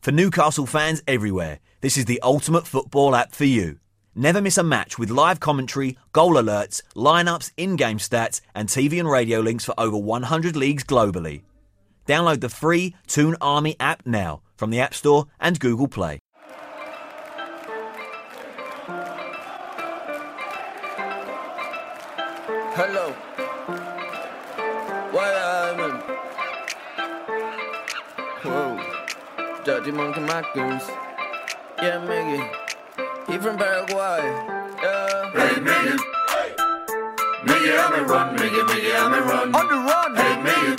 For Newcastle fans everywhere, this is the ultimate football app for you. Never miss a match with live commentary, goal alerts, lineups, in game stats, and TV and radio links for over 100 leagues globally. Download the free Toon Army app now from the App Store and Google Play. Hello. Dirty Monkey Macoons. Yeah, Miggy. He from Paraguay. Yeah. Hey, Miggy. Miggy, help me run. Miggy, Miggy, help me run. On the run. Hey, Miggy.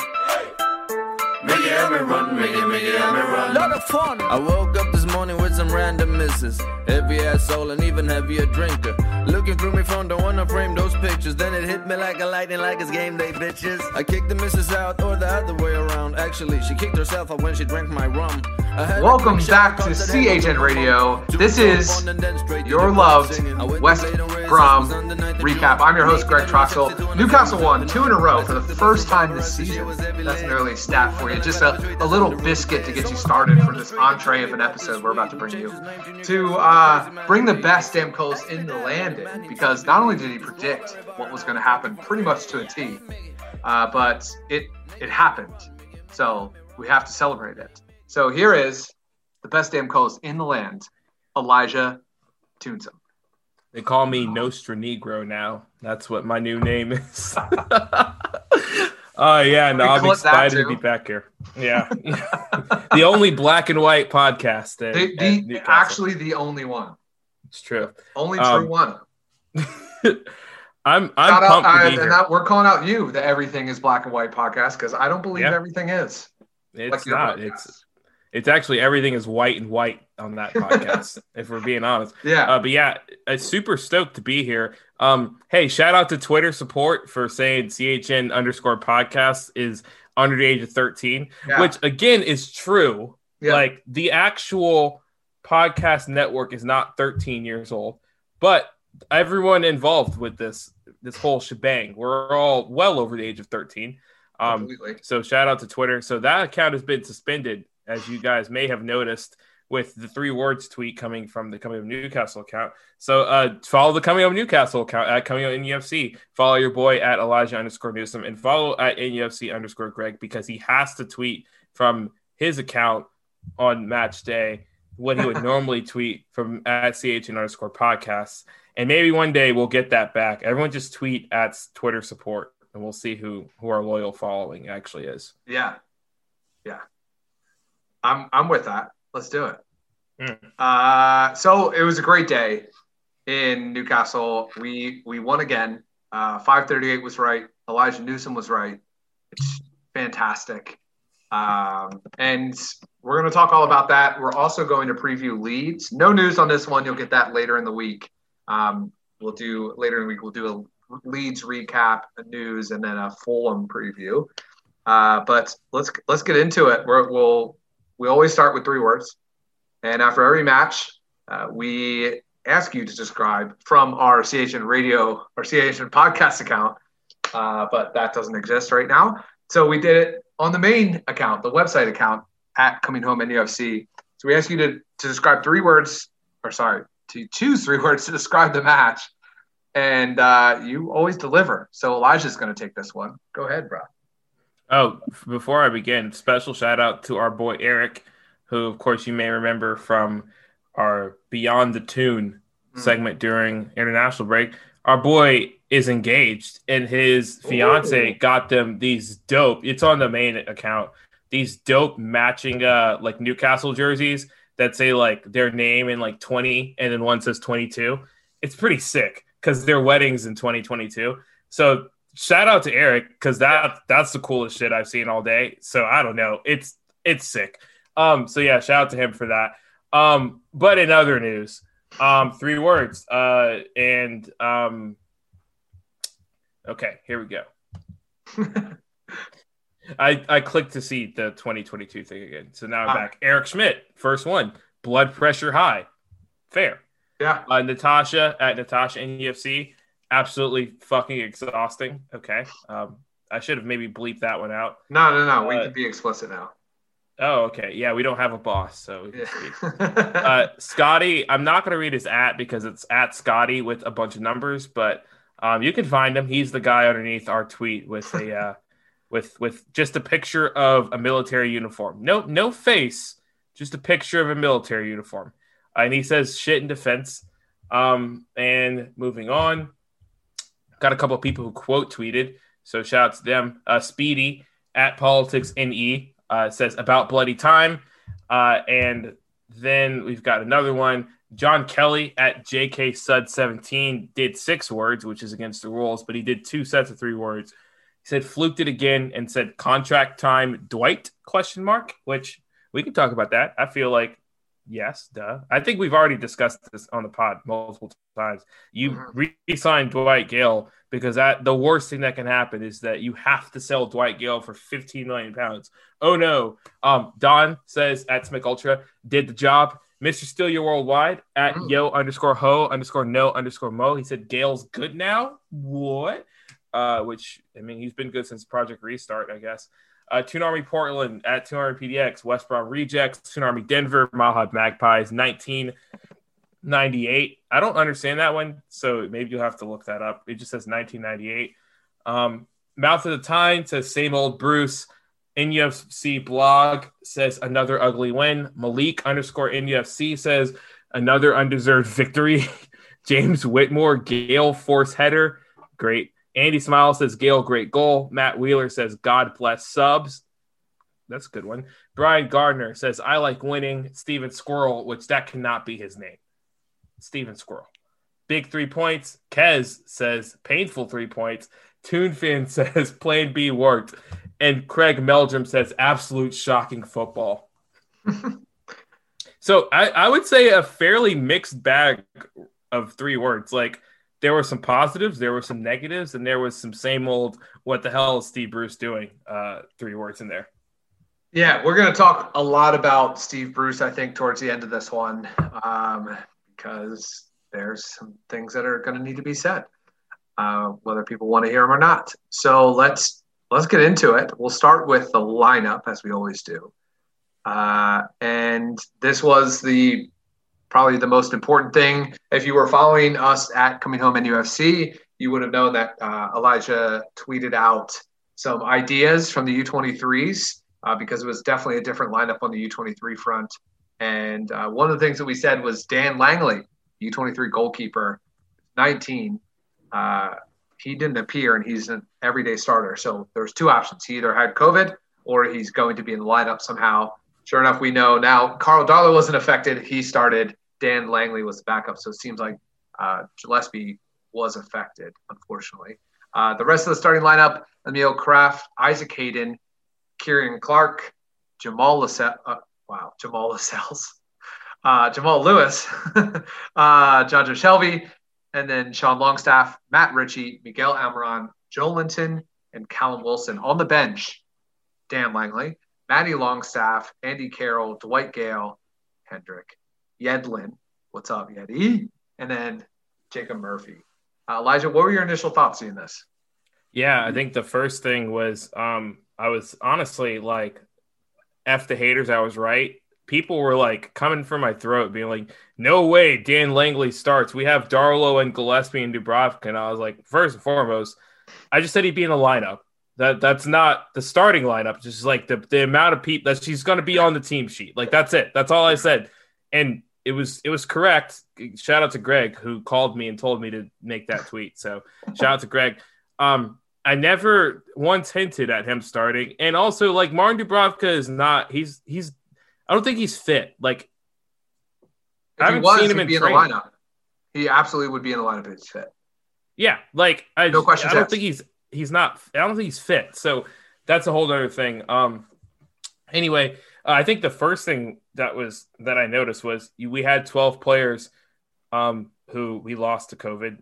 Miggy, help me run. Miggy, Miggy, help me run. Lot of fun. I woke up this morning with some random misses. Heavy ass soul and even heavier drinker. Looking through me phone, don't wanna frame those pictures. Then it hit me like a lightning, like it's game day, bitches. I kicked the missus out, or the other way around. Actually, she kicked herself out when she drank my rum. I had a Welcome back to CHN Radio. This is on and then straight to your loved singing. I went West to Late on Races, Brom was on the night that recap. I'm your host, Greg Troxel. Newcastle won two in a row for the first time this season. That's an early stat for you. Just a, a little biscuit to get you started for this entree of an episode we're about to bring you. To uh, bring the best damn coast in the landing. because not only did he predict what was going to happen pretty much to a T, uh, but it it happened. So we have to celebrate it. So here is the best damn coast in the land, Elijah Toonsom. They call me Nostra Negro now. That's what my new name is. Oh yeah, no, I'm excited to be back here. Yeah, the only black and white podcast. At, The, the, Newcastle. actually the only one. it's true. Only true Um, one. I'm I'm Shout out, pumped to uh, be and here. that, we're calling out you, the Everything is Black and White podcast, because I don't believe Yeah. everything is. it's like not. podcast. It's it's actually everything is white and white on that podcast. if we're being honest. Yeah. Uh, but yeah, I'm super stoked to be here. Um, hey, shout out to Twitter support for saying CHN underscore podcast is under the age of 13, Yeah. which again is true. Yeah. Like the actual podcast network is not 13 years old, but everyone involved with this this whole shebang, we're all well over the age of 13. Um, so shout out to Twitter. So that account has been suspended, as you guys may have noticed, with the three words tweet coming from the Coming Home Newcastle account. So uh, follow the Coming Home Newcastle account at Coming Home NUFC. Follow your boy at Elijah underscore Newsom and follow at NUFC underscore Greg because he has to tweet from his account on match day what he would normally tweet from at CHN underscore podcasts. And maybe one day we'll get that back. Everyone just tweet at Twitter support and we'll see who who our loyal following actually is. Yeah. Yeah. I'm I'm with that. Let's do it. Mm. Uh, so it was a great day in Newcastle. We we won again. Uh, 538 was right. Elijah Newsom was right. It's fantastic. Um, and we're going to talk all about that. We're also going to preview Leeds. No news on this one. You'll get that later in the week. Um, we'll do later in the week. We'll do a Leeds recap, a news, and then a Fulham preview. Uh, but let's let's get into it. We're, we'll we always start with three words, and after every match, uh, we ask you to describe from our CHN radio or CHN podcast account. Uh, but that doesn't exist right now, so we did it on the main account, the website account at Coming Home NUFC. So we ask you to to describe three words, or sorry, to choose three words to describe the match, and uh, you always deliver. So Elijah's going to take this one. Go ahead, bro. Oh, before I begin, special shout out to our boy Eric, who of course you may remember from our Beyond the Toon Mm. segment during international break. Our boy is engaged and his fiance Ooh. got them these dope. It's on the main account. These dope matching uh like Newcastle jerseys that say like their name in like 20 and then one says 22. It's pretty sick cuz their weddings in 2022. So shout out to Eric because that that's the coolest shit I've seen all day. So I don't know. It's it's sick. Um, so yeah, shout out to him for that. Um, but in other news, um, three words. Uh, and um, okay, here we go. I I clicked to see the 2022 thing again. So now I'm Ah. back. Eric Schmidt, first one. Blood pressure high. Fair. Yeah. Uh, Natasha at Natasha in UFC. Absolutely fucking exhausting. Okay. Um, I should have maybe bleeped that one out. No, no, no. we Uh, can be explicit now. Oh, okay. Yeah, we don't have a boss, so we. Uh, Scotty, I'm not going to read his at because it's at Scotty with a bunch of numbers, but um, you can find him. He's the guy underneath our tweet with a uh, with with just a picture of a military uniform. No no face, just a picture of a military uniform. Uh, and he says shit in defense. Um, and moving on, got a couple of people who quote tweeted. So shout out to them. Uh, Speedy at politics ne uh, says about bloody time. Uh, and then we've got another one. John Kelly at JK Sud 17 did six words, which is against the rules, but he did two sets of three words. He said fluked it again and said contract time Dwight question mark, which we can talk about that. I feel like yes, duh. I think we've already discussed this on the pod multiple times. You Mhm. re-signed Dwight Gayle because that the worst thing that can happen is that you have to sell Dwight Gayle for 15 million pounds. Oh no. Um, Don says at Smick Ultra did the job. Mr. Steal Your Worldwide at Mm. yo underscore ho underscore no underscore mo. He said Gayle's good now. What? Uh, which I mean he's been good since Project Restart, I guess. Uh, Toon Army Portland at Toon Army PDX, West Brom Rejects, Toon Army Denver, Mahad Magpies, 1998. I don't understand that one, so maybe you'll have to look that up. It just says 1998. Um, Mouth of the Time says same old Bruce. NUFC blog says another ugly win. Malik underscore NUFC says another undeserved victory. James Whitmore, Gale force header. Great. Andy Smile says Gayle, great goal. Matt Wheeler says God bless subs. That's a good one. Brian Gardner says I like winning. Steven Squirrel, which that cannot be his name. Steven Squirrel. Big three points. Kez says painful three points. Toonfin says plan B worked. And Craig Meldrum says absolute shocking football. so I, I would say a fairly mixed bag of three words. Like there were some positives, there were some negatives, and there was some same old what the hell is Steve Bruce doing? Uh, three words in there. Yeah, we're going to talk a lot about Steve Bruce, I think, towards the end of this one, um, because there's some things that are going to need to be said, uh, whether people want to hear them or not. So let's let's get into it. We'll start with the lineup, as we always do, uh, and this was the probably the most important thing. If you were following us at Coming Home NUFC, you would have known that uh, Elijah tweeted out some ideas from the U23s uh, because it was definitely a different lineup on the U23 front. And uh, one of the things that we said was Dan Langley, U23 goalkeeper, 19. Uh, he didn't appear, and he's an everyday starter. So there's two options. He either had COVID or he's going to be in the lineup somehow. Sure enough, we know now Karl Darlow wasn't affected. He started. Dan Langley was the backup. So it seems like uh, Gillespie was affected, unfortunately. Uh, the rest of the starting lineup Emil Krafth, Isaac Hayden, Kieran Clark, Jamal Lascelles, uh, wow, Jamal Lascelles, uh, Jamal Lewis, uh, Jonjo Shelvey, and then Sean Longstaff, Matt Ritchie, Miguel Almiron, Joe Linton, and Callum Wilson on the bench. Dan Langley, Matty Longstaff, Andy Carroll, Dwight Gayle, Hendrick, Yedlin. What's up, Yedi? And then Jacob Murphy. Uh, Elijah, what were your initial thoughts seeing this? Yeah, I think the first thing was um, I was honestly like, F the haters, I was right. People were like coming for my throat, being like, no way, Dan Langley starts. We have Darlow and Gillespie and Dubravka. And I was like, first and foremost, I just said he'd be in the lineup. That that's not the starting lineup. Just like the, the amount of people that she's going to be on the team sheet. Like that's it. That's all I said. And it was it was correct. Shout out to Greg who called me and told me to make that tweet. So shout out to Greg. Um, I never once hinted at him starting, and also like Martin Dubravka is not. He's he's. I don't think he's fit. Like I If he haven't was, seen him in be in the lineup. He absolutely would be in the lineup if he's fit. Yeah, like I, No questions I don't asked. think he's he's not. I don't think he's fit. So that's a whole other thing. Um. Anyway, uh, I think the first thing that was that I noticed was you, we had twelve players, um, who we lost to COVID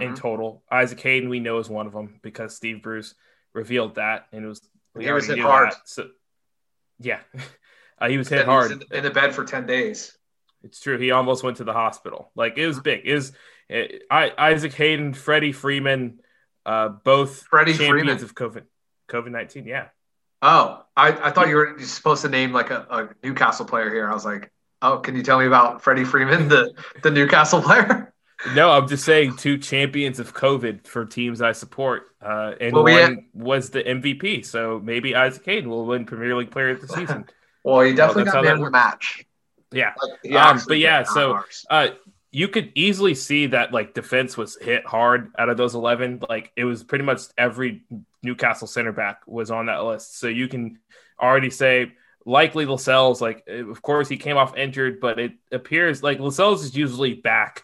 in Mhm. total. Isaac Hayden we know is one of them because Steve Bruce revealed that, and it was He was hit hard. that. So yeah, uh, he was hit he was hard. in, in the bed for 10 days. It's true. He almost went to the hospital. Like it was big. It was it, I, Isaac Hayden, Freddie Freeman, uh, both Freddie champions Freeman. of COVID COVID nineteen. Yeah, Oh, I, I thought you were supposed to name like a, a Newcastle player here. I was like, oh, can you tell me about Freddie Freeman, the the Newcastle player? No, I'm just saying two champions of COVID for teams I support, uh, and Well, we one had- was the MVP. So maybe Isaac Hayden will win Premier League Player of the Season. Well, he definitely that's got man of the match. yeah, Like, Um, but yeah, so- uh, you could easily see that like defense was hit hard out of those 11 like it was pretty much every newcastle center back was on that list. So you can already say likely lascelles like of course he came off injured but it appears like lascelles is usually back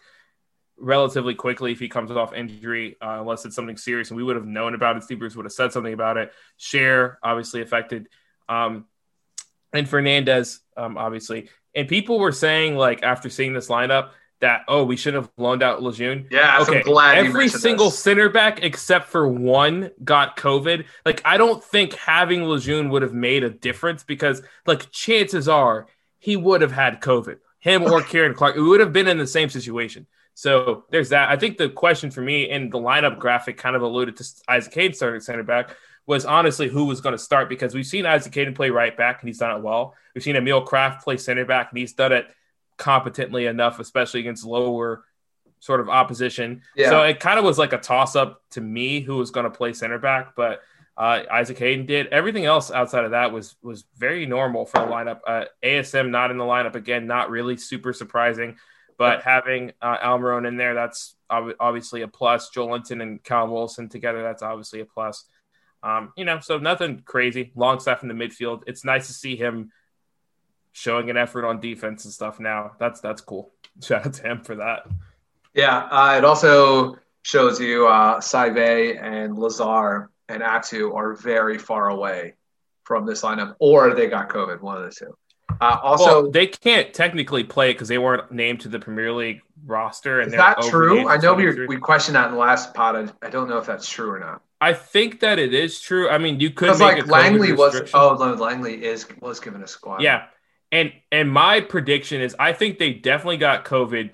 relatively quickly if he comes off injury uh, unless it's something serious and we would have known about it. Steve bruce would have said something about it. Schär obviously affected um, and fernandez um, obviously. And people were saying like after seeing this lineup that oh we shouldn't have loaned out Lejeune. yeah, Okay, I'm glad every single this. center back except for one got COVID. Like I don't think having Lejeune would have made a difference because like chances are he would have had COVID. Him or Kieran Clark, we would have been in the same situation. So there's that. I think the question for me in the lineup graphic kind of alluded to Isaac Hayden starting center back was honestly who was going to start because we've seen Isaac Hayden play right back and he's done it well. We've seen Emil Krafth play center back and he's done it competently enough, especially against lower sort of opposition. Yeah. So it kind of was like a toss up to me who was going to play center back, but uh, Isaac Hayden did. Everything else outside of that was was very normal for the lineup. Uh, ASM not in the lineup again, not really super surprising, but having uh, Almiron in there, that's ob- obviously a plus. Joelinton and Callum Wilson together, that's obviously a plus. Um, you know, so nothing crazy. Long Longstaff in the midfield. It's nice to see him showing an effort on defense and stuff. Now that's that's cool. Shout out to him for that. Yeah, uh, it also shows you uh, Saivet and Lazaar and Atsu are very far away from this lineup, or they got COVID, one of the two. Uh, also, well, they can't technically play because they weren't named to the Premier League roster. And is that true? I know we, 23. we questioned that in the last pod. I, I don't know if that's true or not. I think that it is true. I mean, you could make like Langley was, oh no, Langley is was given a squad. yeah, and and my prediction is I think they definitely got COVID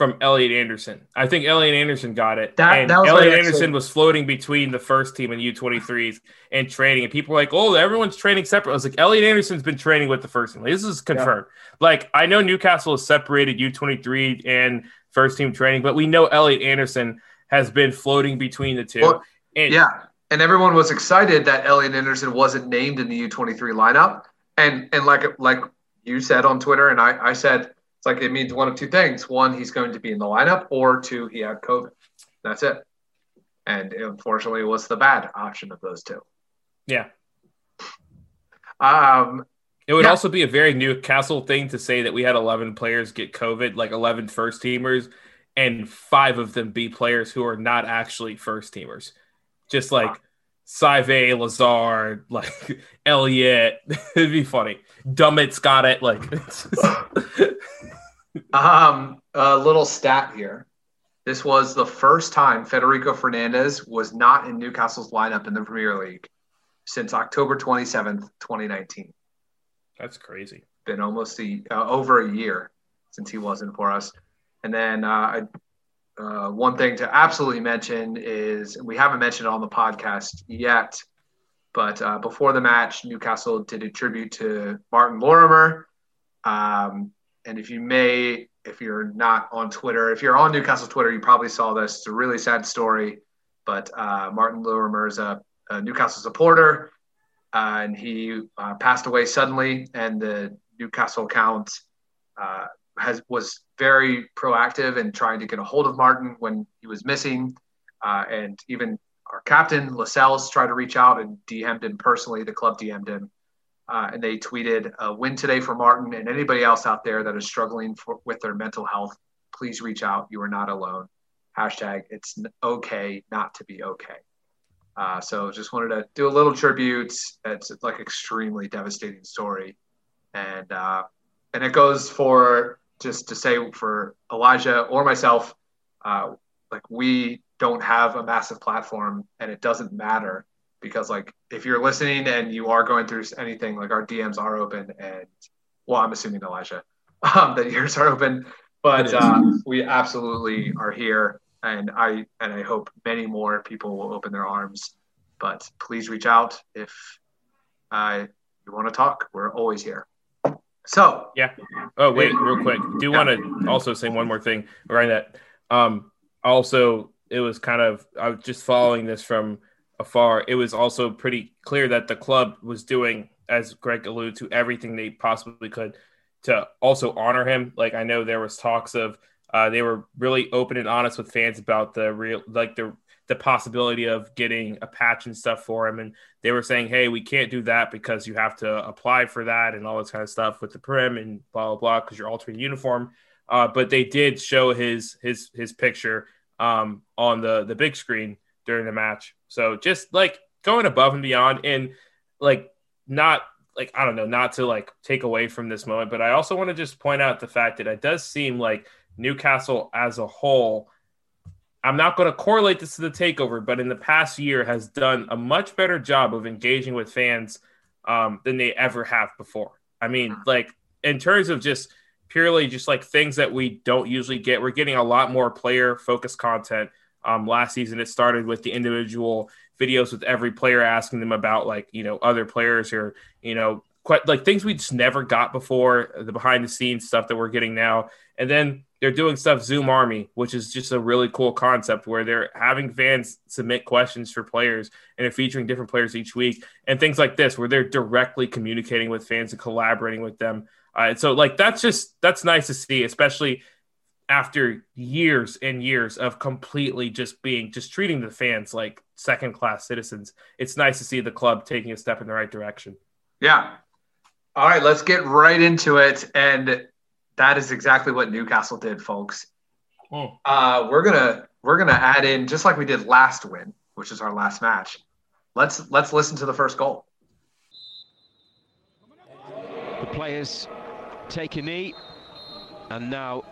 from Elliot Anderson. I think Elliot Anderson got it. That- and that Elliot Anderson was floating between the first team and U23s and training. And people were like, oh, everyone's training separate. I was like, Elliot Anderson's been training with the first team. Like, this is confirmed. Like, I know Newcastle has separated U23 and first team training, but we know Elliot Anderson has been floating between the two. Well, and Yeah, and everyone was excited that Elliot Anderson wasn't named in the U23 lineup, and and like like you said on Twitter, and I, I said it's like it means one of two things: one, he's going to be in the lineup, or two, he had COVID. That's it. And unfortunately, it was the bad option of those two. yeah. Um, It would Yeah. also be a very Newcastle thing to say that we had 11 players get COVID, like 11 first teamers, and five of them be players who are not actually first teamers. Just like Saivet, Lazard, like Elliot. It'd be funny. Dummett's got it. Like, um, a little stat here. This was the first time Federico Fernandez was not in Newcastle's lineup in the Premier League since October 27th, 2019. that's crazy. been almost a, uh, over a year since he wasn't for us. And then uh, uh, one thing to absolutely mention is we haven't mentioned it on the podcast yet, but uh, before the match, Newcastle did a tribute to Martin Lorimer. Um, and if you may, if you're not on Twitter, if you're on Newcastle Twitter, you probably saw this. It's a really sad story, but uh, Martin Lorimer is a, a Newcastle supporter uh, and he uh, passed away suddenly. And the Newcastle account uh, has was very proactive in trying to get a hold of Martin when he was missing, uh, and even our captain Lascelles tried to reach out and DM'd him personally. The club DM'd him, uh, and they tweeted a win today for Martin and anybody else out there that is struggling for, with their mental health. Please reach out. You are not alone. Hashtag it's okay not to be okay. Uh, so just wanted to do a little tribute. It's like extremely devastating story, and uh, and it goes for just to say for Elijah or myself, uh, like we don't have a massive platform, and it doesn't matter because like if you're listening and you are going through anything, like our DMs are open, and well, I'm assuming Elijah um, that yours are open, but uh, we absolutely are here and I and I hope many more people will open their arms. But please reach out if uh, you want to talk, we're always here. So yeah. Oh wait, real quick. Do want to also say one more thing around that. Um, also, it was kind of I was just following this from afar. It was also pretty clear that the club was doing, as Greg alluded to, everything they possibly could to also honor him. Like I know there was talks of uh, they were really open and honest with fans about the real, like the the possibility of getting a patch and stuff for him. And they were saying, hey, we can't do that because you have to apply for that and all this kind of stuff with the prim and blah blah blah because you're altering uniform. Uh, but they did show his his his picture um, on the the big screen during the match. So just like going above and beyond and like not like I don't know, not to like take away from this moment, but I also want to just point out the fact that it does seem like Newcastle as a whole I'm not going to correlate this to the takeover, but in the past year has done a much better job of engaging with fans um, than they ever have before. I mean, like in terms of just purely just like things that we don't usually get, we're getting a lot more player focused content. Um, last season, it started with the individual videos with every player asking them about like you know other players or you know quite like things we just never got before the behind the scenes stuff that we're getting now, and then they're doing stuff Zoom Army, which is just a really cool concept where they're having fans submit questions for players and they're featuring different players each week and things like this where they're directly communicating with fans and collaborating with them. Uh, so like that's just that's nice to see, especially after years and years of completely just being just treating the fans like second class citizens. It's nice to see the club taking a step in the right direction. Yeah. All right, let's get right into it and that is exactly what Newcastle did, folks. Oh. Uh, we're gonna we're gonna add in just like we did last win, which is our last match. Let's let's listen to the first goal. The players take a knee, and now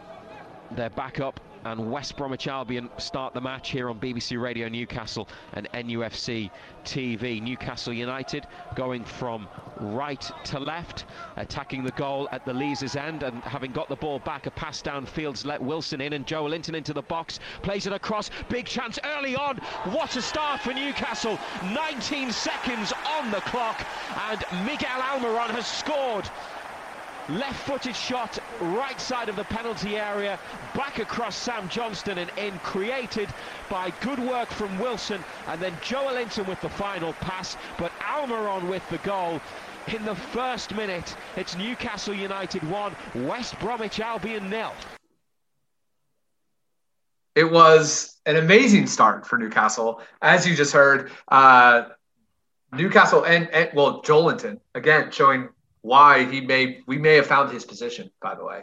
they're back up and West Bromwich Albion start the match here on BBC Radio Newcastle and NUFC TV. Newcastle United going from right to left, attacking the goal at the Leazes end and having got the ball back, a pass down Fields let Wilson in and Joelinton into the box, plays it across, big chance early on. What a start for Newcastle. 19 seconds on the clock and Miguel Almiron has scored left-footed shot right side of the penalty area back across Sam Johnstone and in created by good work from Wilson and then Joelinton with the final pass but Almiron with the goal. In the first minute it's Newcastle United 1 West Bromwich Albion nil. It was an amazing start for Newcastle as you just heard. Uh, Newcastle and, and well Joelinton again showing why he may we may have found his position. By the way,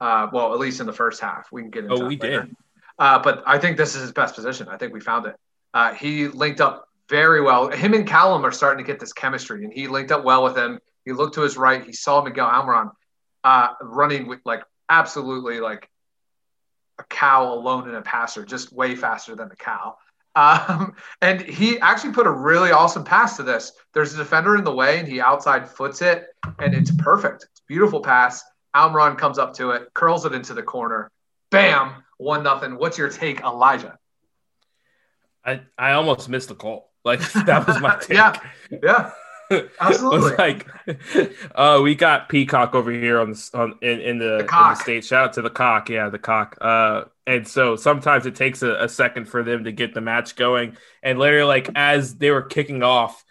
uh, well, at least in the first half, we can get into. Oh, we did. Uh, but I think this is his best position. I think we found it. Uh, he linked up very well. Him and Callum are starting to get this chemistry, and he linked up well with him. He looked to his right. He saw Miguel Almiron uh, running with like absolutely like a cow alone in a passer, just way faster than the cow. Um, and he actually put a really awesome pass to this. There's a defender in the way, and he outside foots it, and it's perfect. It's beautiful pass. Almiron comes up to it, curls it into the corner. Bam, one nothing. What's your take, Elijah? I I almost missed the call. Like that was my take. yeah, yeah. Absolutely. like, uh, we got Peacock over here on the on in, in the, the in the state. Shout out to the cock, yeah, the cock. Uh, and so sometimes it takes a, a, second for them to get the match going. And literally, like as they were kicking off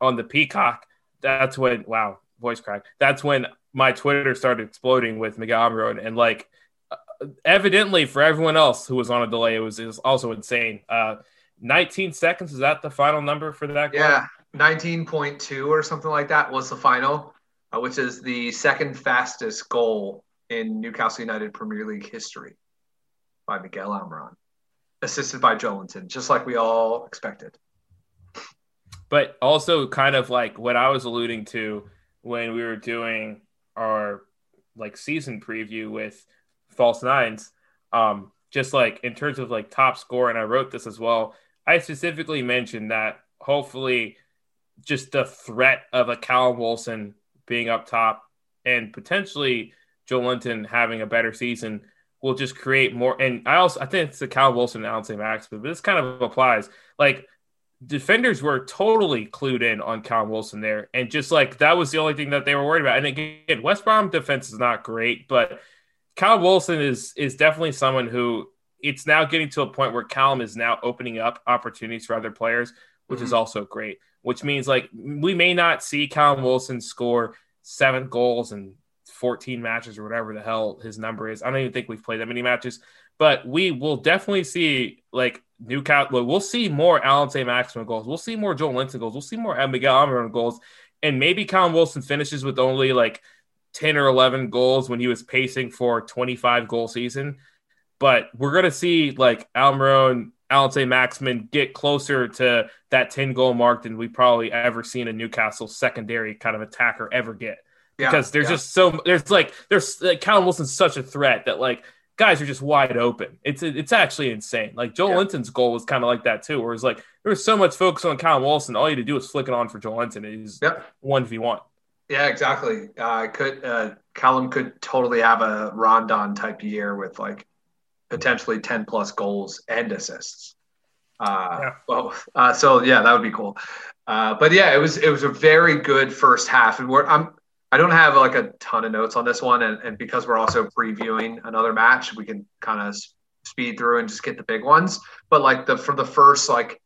on the Peacock, that's when wow, voice crack. That's when my Twitter started exploding with Miguel Almiron, and like uh, evidently for everyone else who was on a delay, it was it was also insane. Uh, 19 seconds is that the final number for that? Goal? Yeah. 19.2 or something like that was the final, uh, which is the second fastest goal in Newcastle United Premier League history by Miguel Almiron, assisted by Joelinton, just like we all expected. But also, kind of like what I was alluding to when we were doing our like season preview with False Nines, um, just like in terms of like top score, and I wrote this as well. I specifically mentioned that hopefully just the threat of a Callum Wilson being up top and potentially Joelinton having a better season will just create more. And I also I think it's the Callum Wilson and Allan Max, but this kind of applies. Like defenders were totally clued in on Callum Wilson there, and just like that was the only thing that they were worried about. And again, West Brom defense is not great, but Callum Wilson is is definitely someone who it's now getting to a point where Callum is now opening up opportunities for other players, which mm-hmm. is also great. Which means like we may not see Callum Wilson score seven goals in 14 matches or whatever the hell his number is. I don't even think we've played that many matches, but we will definitely see like Newcastle. We'll see more Allan Saint-Maximin goals. We'll see more Joelinton goals. We'll see more Miguel Almiron goals. And maybe Callum Wilson finishes with only like 10 or 11 goals when he was pacing for 25 goal season. But we're going to see like Almiron, Allan Saint-Maximin get closer to that 10 goal mark than we probably ever seen a Newcastle secondary kind of attacker ever get. Yeah, because there's yeah. just so there's like there's like Callum Wilson's such a threat that like guys are just wide open. It's it's actually insane. Like Joel yeah. Linton's goal was kind of like that too, where it's like there was so much focus on Callum Wilson. All you had to do was flick it on for Joelinton. He's one v one. Yeah, exactly. Uh, could uh, Callum could totally have a Rondon type year with like potentially ten plus goals and assists. Uh, yeah. Both. Uh, so yeah, that would be cool. Uh, but yeah, it was it was a very good first half, and we're I'm I don't have like a ton of notes on this one, and, and because we're also previewing another match, we can kind of speed through and just get the big ones. But like the for the first like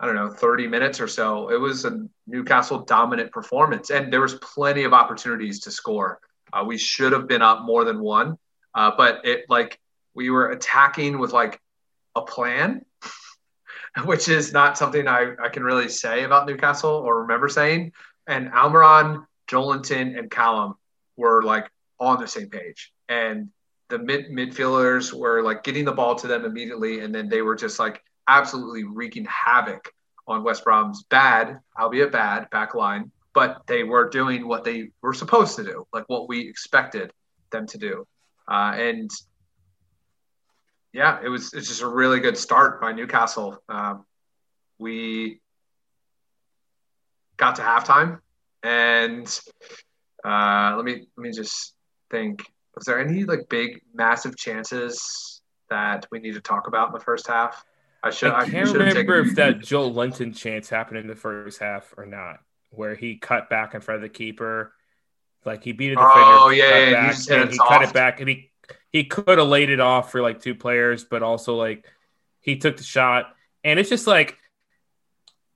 I don't know 30 minutes or so, it was a Newcastle dominant performance, and there was plenty of opportunities to score. Uh, we should have been up more than one, uh, but it like we were attacking with like a plan, which is not something I, I can really say about Newcastle or remember saying. And Almiron Joelinton, and Callum were like on the same page, and the mid midfielders were like getting the ball to them immediately, and then they were just like absolutely wreaking havoc on West Brom's bad, albeit bad, back line. But they were doing what they were supposed to do, like what we expected them to do. Uh, and yeah, it was it's just a really good start by Newcastle. Um, we got to halftime and uh, let me let me just think. Was there any like big massive chances that we need to talk about in the first half? I should. I can't I remember if that Joelinton chance happened in the first half or not, where he cut back in front of the keeper, like he beat a defender. Oh yeah, yeah he, he cut it back, and he he could have laid it off for like two players, but also like he took the shot, and it's just like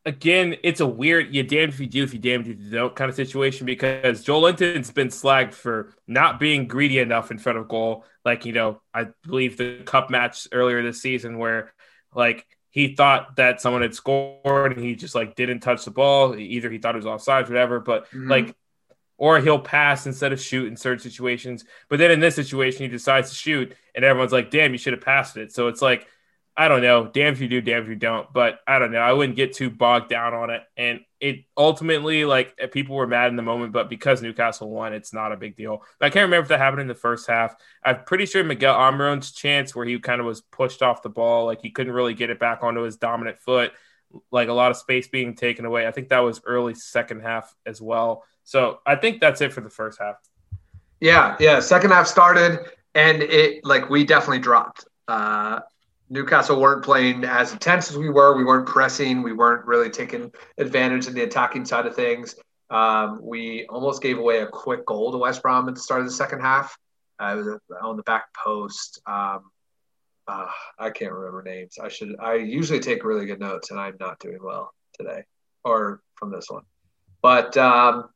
again, it's a weird you damned if you do, if you damned if you don't kind of situation because Joelinton's been slagged for not being greedy enough in front of goal. Like, you know, I believe the cup match earlier this season where like he thought that someone had scored and he just like didn't touch the ball. Either he thought it was offside, whatever, but mm-hmm. like or he'll pass instead of shoot in certain situations. But then in this situation, he decides to shoot, and everyone's like, "Damn, you should have passed it." So it's like I don't know. Damn if you do, damn if you don't. But I don't know. I wouldn't get too bogged down on it. And it ultimately, like, eh, people were mad in the moment, but because Newcastle won, it's not a big deal. I can't remember if that happened in the first half. I'm pretty sure Miguel Almiron's chance where he kind of was pushed off the ball, like he couldn't really get it back onto his dominant foot, like a lot of space being taken away. I think that was early second half as well. So I think that's it for the first half. Yeah, yeah. Second half started, and it like we definitely dropped. Uh, Newcastle weren't playing as intense as we were. We weren't pressing. We weren't really taking advantage of the attacking side of things. Um, we almost gave away a quick goal to West Brom at the start of the second half. Uh, it was on the back post. Um, uh, I can't remember names. I should. I usually take really good notes, and I'm not doing well today, or from this one. But um,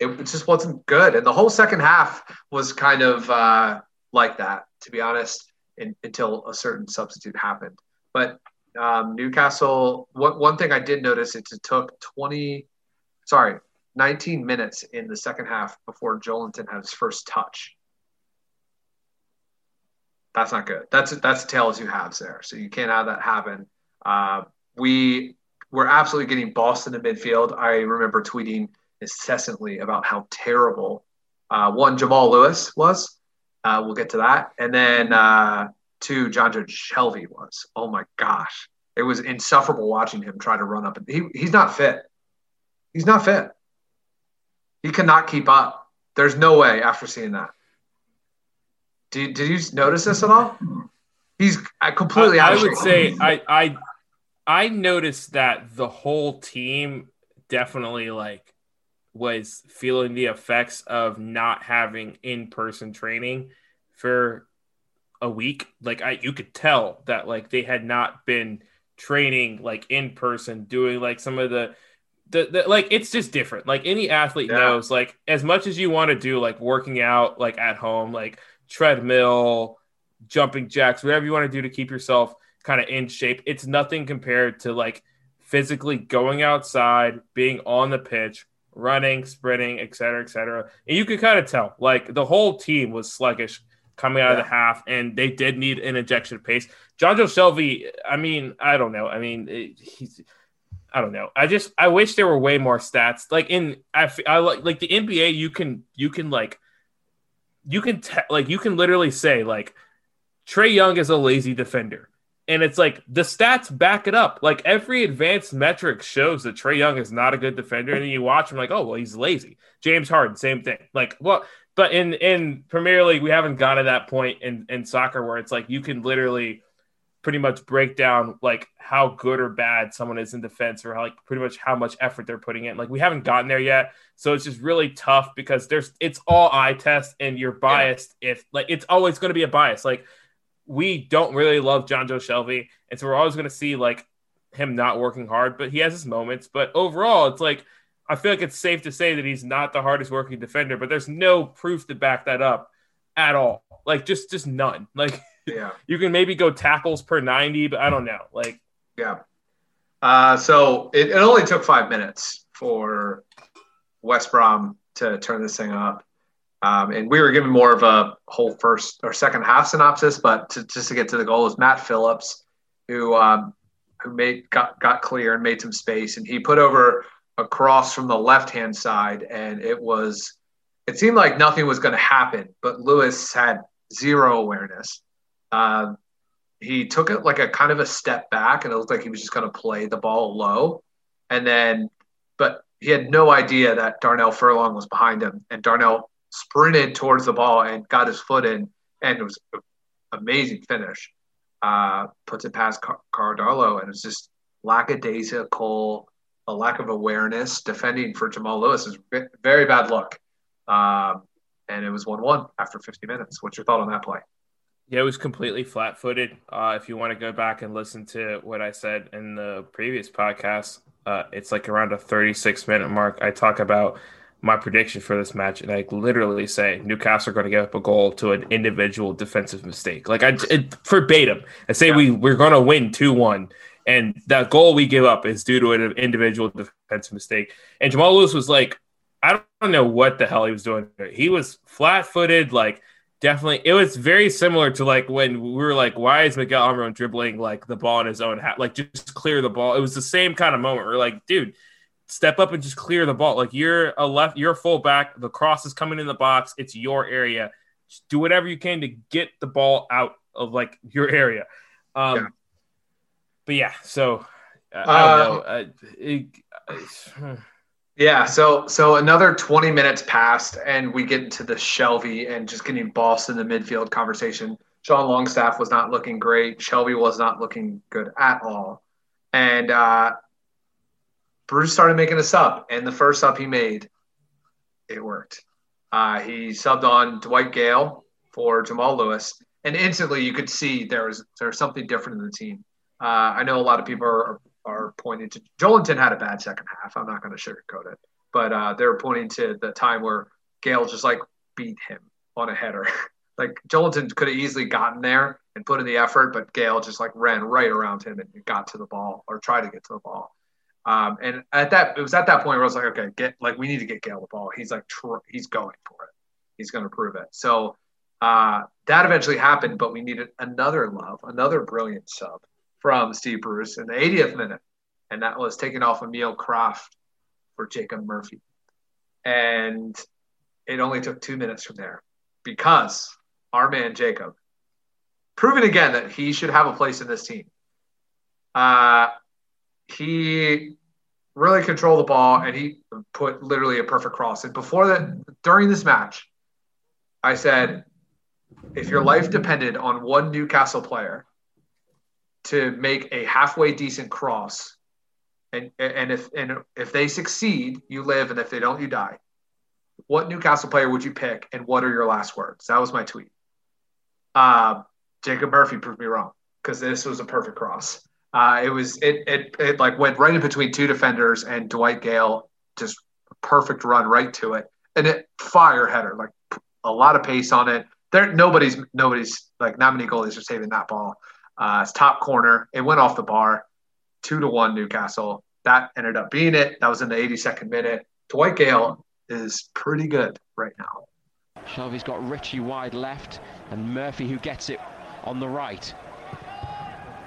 it, just wasn't good, and the whole second half was kind of uh, like that, to be honest in, until a certain substitute happened. But um, Newcastle, what, one thing I did notice, it took 20, sorry, 19 minutes in the second half before Joelinton had his first touch. That's not good. That's that's tails you have there. So you can't have that happen. Uh, we were absolutely getting Boston in the midfield. I remember tweeting incessantly about how terrible uh, one Jamal Lewis was, uh, we'll get to that. And then uh, two, Jonjo Shelvey was. Oh my gosh. It was insufferable watching him try to run up. He, he's not fit. He's not fit. He cannot keep up. There's no way after seeing that. Did, did you notice this at all? He's completely. I, I would say I, I I noticed that the whole team definitely like was feeling the effects of not having in-person training for a week. Like I you could tell that like they had not been training like in person, doing like some of the the, the, like it's just different. Like any athlete Yeah. knows, like as much as you want to do like working out like at home, like treadmill, jumping jacks, whatever you want to do to keep yourself kind of in shape, it's nothing compared to like physically going outside, being on the pitch, running, sprinting, et cetera, et cetera. And you could kind of tell like the whole team was sluggish coming out of the half, and they did need an injection of pace. Jonjo Shelvey, I mean, I don't know. I mean, it, he's. I don't know. I just I wish there were way more stats. Like in I, I like like the NBA. You can you can like you can te- like you can literally say like Trae Young is a lazy defender, and it's like the stats back it up. Like every advanced metric shows that Trae Young is not a good defender, and then you watch him like, oh well, he's lazy. James Harden, same thing. Like well, but in in Premier League, we haven't got to that point in in soccer where it's like you can literally pretty much break down like how good or bad someone is in defense or how, like pretty much how much effort they're putting in. Like we haven't gotten there yet, so it's just really tough because there's it's all eye test and you're biased if like it's always going to be a bias. Like we don't really love Jonjo Shelvey, and so we're always going to see like him not working hard, but he has his moments. But overall, it's like I feel like it's safe to say that he's not the hardest working defender, but there's no proof to back that up at all. Like just just none. Like Yeah. you can maybe go tackles per 90, but I don't know. Like Yeah. Uh, so it, it only took five minutes for West Brom to turn this thing up. Um, and we were given more of a whole first or second half synopsis, but to, just to get to the goal is Matt Phillips, who um, who made got got clear and made some space, and he put over a cross from the left hand side, and it was it seemed like nothing was going to happen, but Lewis had zero awareness. Um, he took it like a kind of a step back and it looked like he was just going to play the ball low and then but he had no idea that darnell furlong was behind him and darnell sprinted towards the ball and got his foot in and it was an amazing finish. Uh, puts it past Car- Cardallo and it's just lackadaisical a lack of awareness. Defending for jamal lewis is very bad look um, and it was 1-1 after 50 minutes. What's your thought on that play? Yeah, it was completely flat footed. Uh, if you want to go back and listen to what I said in the previous podcast, uh, it's like around a 36 minute mark. I talk about my prediction for this match, and I literally say Newcastle are going to give up a goal to an individual defensive mistake. Like I it, verbatim, I say we we're going to win two one, and that goal we give up is due to an individual defensive mistake. And Jamal Lewis was like, I don't know what the hell he was doing. He was flat footed, like definitely. It was very similar to like when we were like, why is Miguel Almiron dribbling like the ball in his own hat? Like just clear the ball. It was the same kind of moment. We're like, dude step up and just clear the ball. Like you're a left, you're a fullback. The cross is coming in the box. It's your area. Just do whatever you can to get the ball out of like your area. Um, Yeah. But yeah, so uh, I Uh, don't know. Uh, it, uh, Yeah, so so another 20 minutes passed and we get into the Shelvey and just getting bossed in the midfield conversation. Sean Longstaff was not looking great. Shelvey was not looking good at all. And uh, Bruce started making a sub, and the first sub he made, it worked. Uh, he subbed on Dwight Gayle for Jamal Lewis, and instantly you could see there was there was something different in the team. Uh, I know a lot of people are, are pointing to Joelinton had a bad second half. I'm not going to sugarcoat it, but uh, they're pointing to the time where Gayle just like beat him on a header. like Joelinton could have easily gotten there and put in the effort, but Gayle just like ran right around him and got to the ball or tried to get to the ball. Um, and at that, it was at that point where I was like, okay, get like we need to get Gayle the ball. He's like, tr- he's going for it. He's going to prove it. So uh, that eventually happened, but we needed another love, another brilliant sub from Steve Bruce in the 80th minute, and that was taking off Emil Krafth for Jacob Murphy. And it only took two minutes from there because our man Jacob, proving again that he should have a place in this team. Uh, he really controlled the ball and he put literally a perfect cross. And before that, during this match, I said, if your life depended on one Newcastle player to make a halfway decent cross, and and if and if they succeed, you live, and if they don't, you die. What Newcastle player would you pick, and what are your last words? That was my tweet. Uh, Jacob Murphy proved me wrong because this was a perfect cross. Uh, it was it, it it like went right in between two defenders and Dwight Gayle just perfect run right to it and it fire header like a lot of pace on it. There nobody's nobody's like not many goalies are saving that ball. Uh, it's top corner. It went off the bar, two to one Newcastle. That ended up being it. That was in the 82nd minute. Dwight Gayle is pretty good right now. Shelvey's got Ritchie wide left and Murphy who gets it on the right.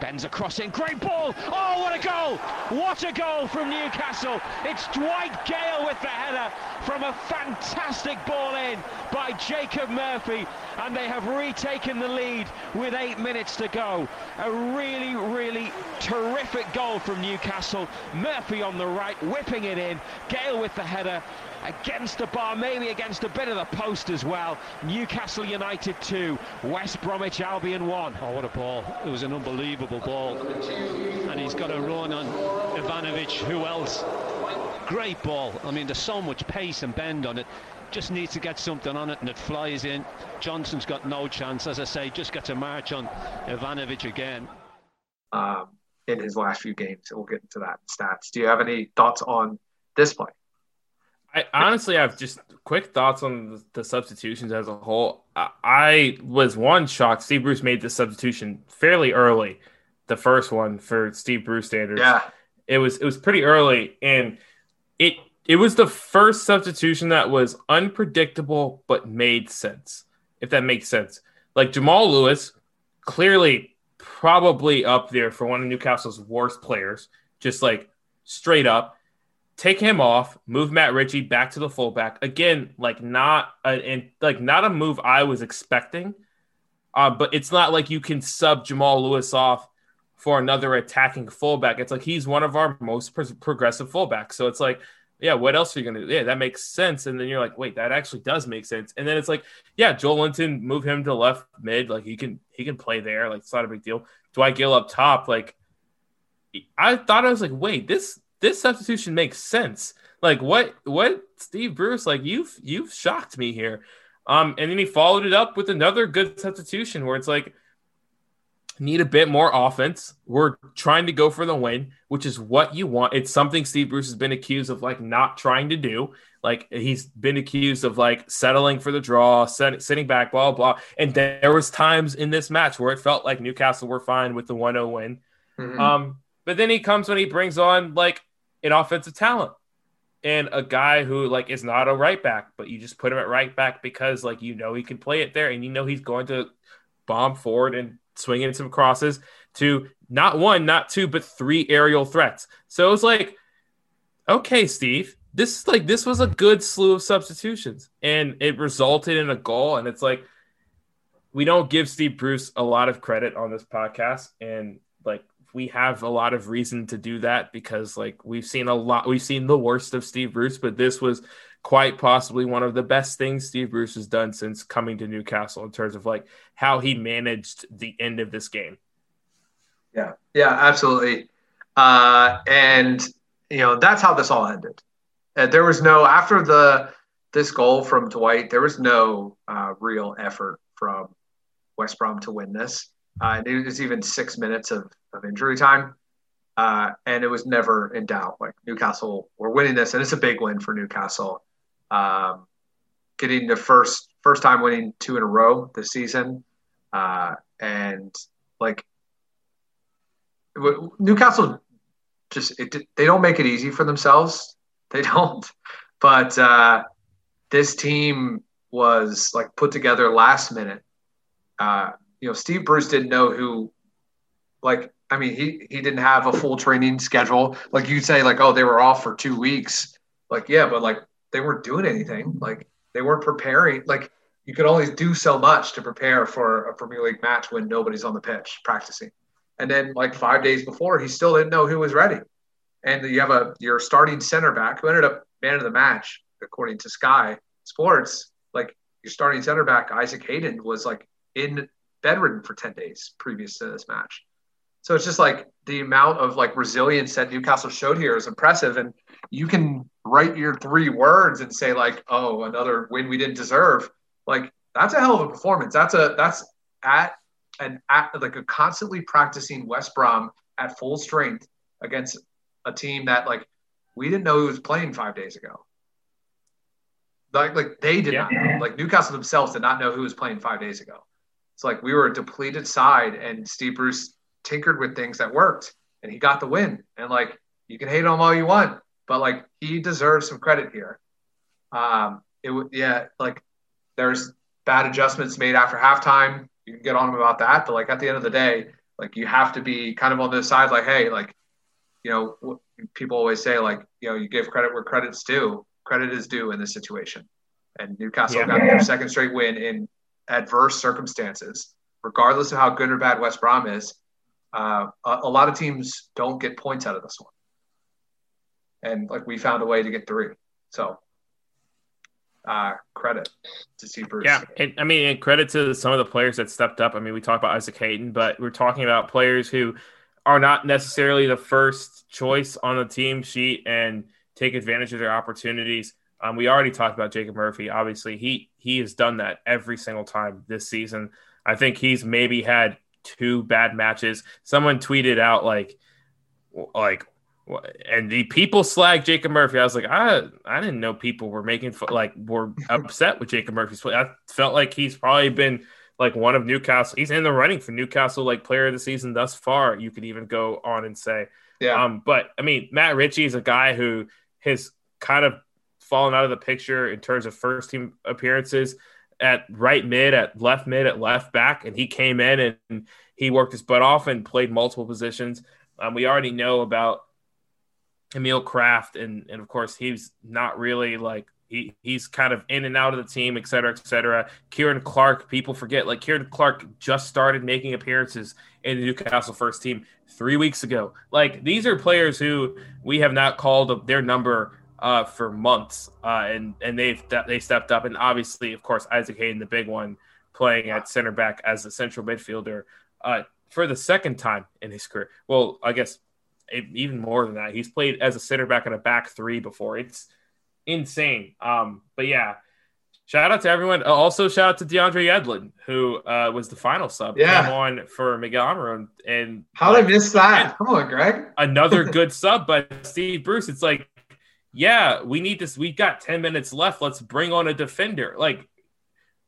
Bends across in, great ball! Oh, what a goal! What a goal from Newcastle! It's Dwight Gayle with the header from a fantastic ball in by Jacob Murphy, and they have retaken the lead with eight minutes to go. A really, really terrific goal from Newcastle. Murphy on the right, whipping it in. Gayle with the header, against the bar, maybe against a bit of the post as well. Newcastle United 2, West Bromwich Albion 1. Oh, what a ball. It was an unbelievable ball. And he's got a run on Ivanovic. Who else? Great ball. I mean, there's so much pace and bend on it. Just needs to get something on it and it flies in. Johnstone's got no chance. As I say, just gets a march on Ivanovic again. Um, in his last few games, we'll get into that stats. Do you have any thoughts on this play? I honestly have just quick thoughts on the substitutions as a whole. I was one shocked. Steve Bruce made the substitution fairly early, the first one for Steve Bruce standards. Yeah, it was it was pretty early, and it it was the first substitution that was unpredictable but made sense. If that makes sense, like Jamal Lewis, clearly probably up there for one of Newcastle's worst players, just like straight up take him off, move Matt Ritchie back to the fullback. Again, like not a, like not a move I was expecting. Uh, but it's not like you can sub Jamal Lewis off for another attacking fullback. It's like he's one of our most pro- progressive fullbacks. So it's like, yeah, what else are you gonna do? Yeah, that makes sense. And then you're like, wait, that actually does make sense. And then it's like, yeah, Joelinton, move him to left mid. Like he can he can play there. Like it's not a big deal. Dwight Gayle up top. Like I thought I was like, wait, this this substitution makes sense. Like what what Steve Bruce like you've you've shocked me here. Um, and then he followed it up with another good substitution where it's like need a bit more offense. We're trying to go for the win, which is what you want. It's something Steve Bruce has been accused of like not trying to do. Like he's been accused of like settling for the draw, set, sitting back, blah blah. And there was times in this match where it felt like Newcastle were fine with the 1-0 win. Mm-hmm. Um, but then he comes when he brings on like an offensive talent and a guy who like is not a right back, but you just put him at right back because like you know he can play it there and you know he's going to bomb forward and swing in some crosses to not one, not two, but three aerial threats. So it was like, okay, Steve, this is like this was a good slew of substitutions and it resulted in a goal. And it's like we don't give Steve Bruce a lot of credit on this podcast. And like we have a lot of reason to do that because like we've seen a lot we've seen the worst of Steve Bruce, but this was quite possibly one of the best things Steve Bruce has done since coming to Newcastle in terms of like how he managed the end of this game. Yeah, yeah, absolutely. Uh, and you know that's how this all ended. Uh, there was no after the this goal from Dwight. There was no uh, real effort from West Brom to win this. Uh, was even six minutes of, of injury time. Uh, and it was never in doubt. Like Newcastle were winning this, and it's a big win for Newcastle. Um, getting the first first time winning two in a row this season, uh, and like Newcastle, just it, they don't make it easy for themselves. They don't, but uh, this team was like put together last minute. You know, Steve Bruce didn't know who, like, I mean, he he didn't have a full training schedule. Like you say, like, oh, they were off for two weeks. Like, yeah, but like they weren't doing anything. Like they weren't preparing. Like you could only do so much to prepare for a Premier League match when nobody's on the pitch practicing. And then like five days before, he still didn't know who was ready. And you have a your starting center back who ended up man of the match according to Sky Sports. Like your starting center back Isaac Hayden was like in bedridden for 10 days previous to this match. So it's just like the amount of like resilience that Newcastle showed here is impressive. And you can write your three words and say like, oh, another win we didn't deserve. Like that's a hell of a performance. That's a that's at and at like a constantly practicing West Brom at full strength against a team that like we didn't know who was playing five days ago. Like like they did yeah. not know. Like Newcastle themselves did not know who was playing five days ago. It's like we were a depleted side, and Steve Bruce tinkered with things that worked, and he got the win. And like you can hate him all you want, but like he deserves some credit here. Um, it would yeah, like there's bad adjustments made after halftime. You can get on him about that, but like at the end of the day, like you have to be kind of on the side, like hey, like you know, people always say like you know you give credit where credit's due. Credit is due in this situation, and Newcastle yeah. got their second straight win in adverse circumstances, regardless of how good or bad West Brom is. Uh, a, a, lot of teams don't get points out of this one, and like we found a way to get three. So uh, credit to Steve Bruce. Yeah, and I mean, and credit to some of the players that stepped up. I mean, we talked about Isaac Hayden, but we're talking about players who are not necessarily the first choice on the team sheet and take advantage of their opportunities. Um, we already talked about Jacob Murphy. Obviously, he he has done that every single time this season. I think he's maybe had two bad matches. Someone tweeted out like like and the people slag Jacob Murphy. I was like, I I didn't know people were making like were upset with Jacob Murphy's play. I felt like he's probably been like one of Newcastle. He's in the running for Newcastle like player of the season thus far. You could even go on and say, yeah. Um, but I mean, Matt Ritchie is a guy who has kind of fallen out of the picture in terms of first team appearances at right mid, at left mid, at left back, and he came in and he worked his butt off and played multiple positions. Um, we already know about Emil Krafth, and and of course he's not really like he, he's kind of in and out of the team, et cetera, et cetera. Ciaran Clark, people forget, like Ciaran Clark just started making appearances in the Newcastle first team three weeks ago. Like these are players who we have not called their number uh, for months, uh, and and they've they stepped up, and obviously, of course, Isaac Hayden, the big one, playing at center back as a central midfielder uh, for the second time in his career. Well, I guess even more than that, he's played as a center back in a back three before. It's insane. Um, but yeah, shout out to everyone. Uh, also, shout out to DeAndre Yedlin, who uh, was the final sub. Yeah. On for Miguel Almiron. And how did I miss that? Come on, Greg. another good sub, but Steve Bruce. It's like, yeah, we need this. We've got 10 minutes left. Let's bring on a defender. Like,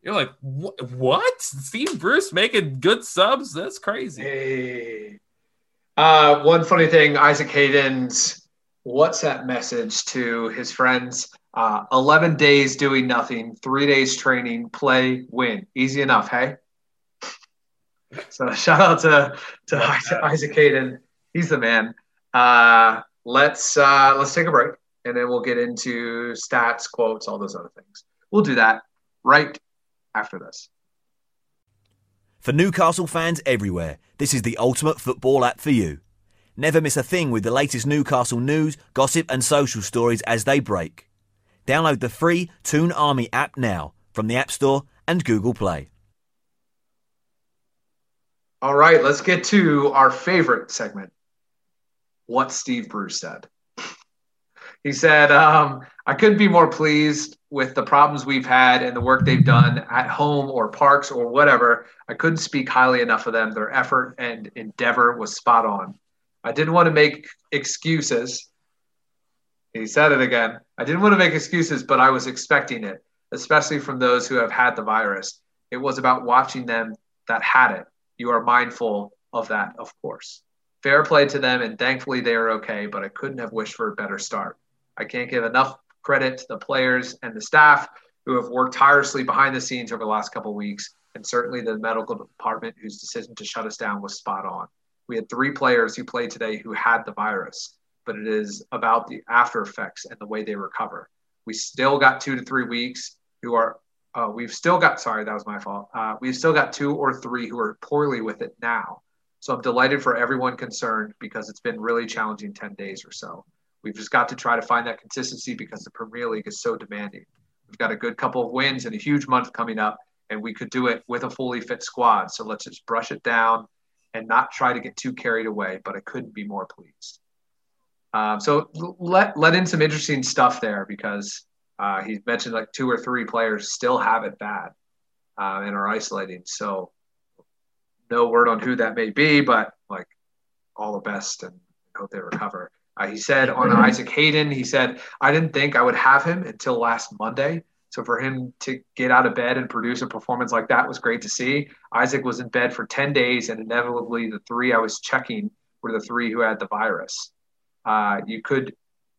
you're like, what? Steve Bruce making good subs? That's crazy. Hey. Uh, one funny thing, Isaac Hayden's WhatsApp message to his friends. Uh, 11 days doing nothing, three days training, play, win. Easy enough, hey? So shout out to, to Isaac Hayden. He's the man. Uh, let's uh, let's take a break and then we'll get into stats, quotes, all those other things. We'll do that right after this. For Newcastle fans everywhere, this is the ultimate football app for you. Never miss a thing with the latest Newcastle news, gossip, and social stories as they break. Download the free Toon Army app now from the App Store and Google Play. All right, let's get to our favorite segment what Steve Bruce said. He said, um, I couldn't be more pleased with the problems we've had and the work they've done at home or parks or whatever. I couldn't speak highly enough of them. Their effort and endeavor was spot on. I didn't want to make excuses. He said it again. I didn't want to make excuses, but I was expecting it, especially from those who have had the virus. It was about watching them that had it. You are mindful of that, of course. Fair play to them, and thankfully they are okay, but I couldn't have wished for a better start. I can't give enough credit to the players and the staff who have worked tirelessly behind the scenes over the last couple of weeks, and certainly the medical department whose decision to shut us down was spot on. We had three players who played today who had the virus, but it is about the after effects and the way they recover. We still got two to three weeks who are, uh, we've still got, sorry, that was my fault. Uh, we've still got two or three who are poorly with it now. So I'm delighted for everyone concerned because it's been really challenging 10 days or so. We've just got to try to find that consistency because the Premier League is so demanding. We've got a good couple of wins and a huge month coming up, and we could do it with a fully fit squad. So let's just brush it down and not try to get too carried away, but I couldn't be more pleased. Um, so let let in some interesting stuff there because uh, he mentioned like two or three players still have it bad uh, and are isolating. So no word on who that may be, but like all the best and hope they recover. Uh, he said on Isaac Hayden, he said, I didn't think I would have him until last Monday. So for him to get out of bed and produce a performance like that was great to see. Isaac was in bed for 10 days, and inevitably the three I was checking were the three who had the virus. Uh, you could,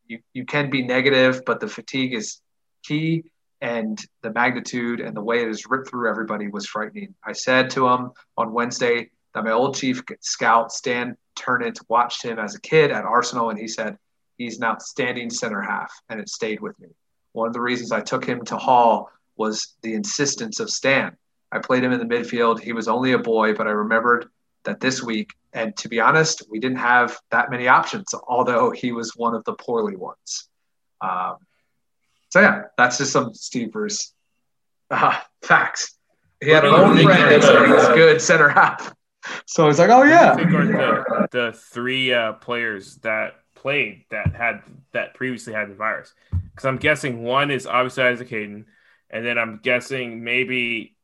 you, you can be negative, but the fatigue is key, and the magnitude and the way it has ripped through everybody was frightening. I said to him on Wednesday that my old chief scout Stan Ternent watched him as a kid at Arsenal, and he said he's an outstanding center half, and it stayed with me. One of the reasons I took him to Hull was the insistence of Stan. I played him in the midfield. He was only a boy, but I remembered that this week, and to be honest, we didn't have that many options, although he was one of the poorly ones. Um, so yeah, that's just some Steve Bruce uh, facts. He had an old friend that's good center half. So it's like, oh yeah. the, the three uh, players that played that had that previously had the virus? Because I'm guessing one is obviously Isaac Hayden, and then I'm guessing maybe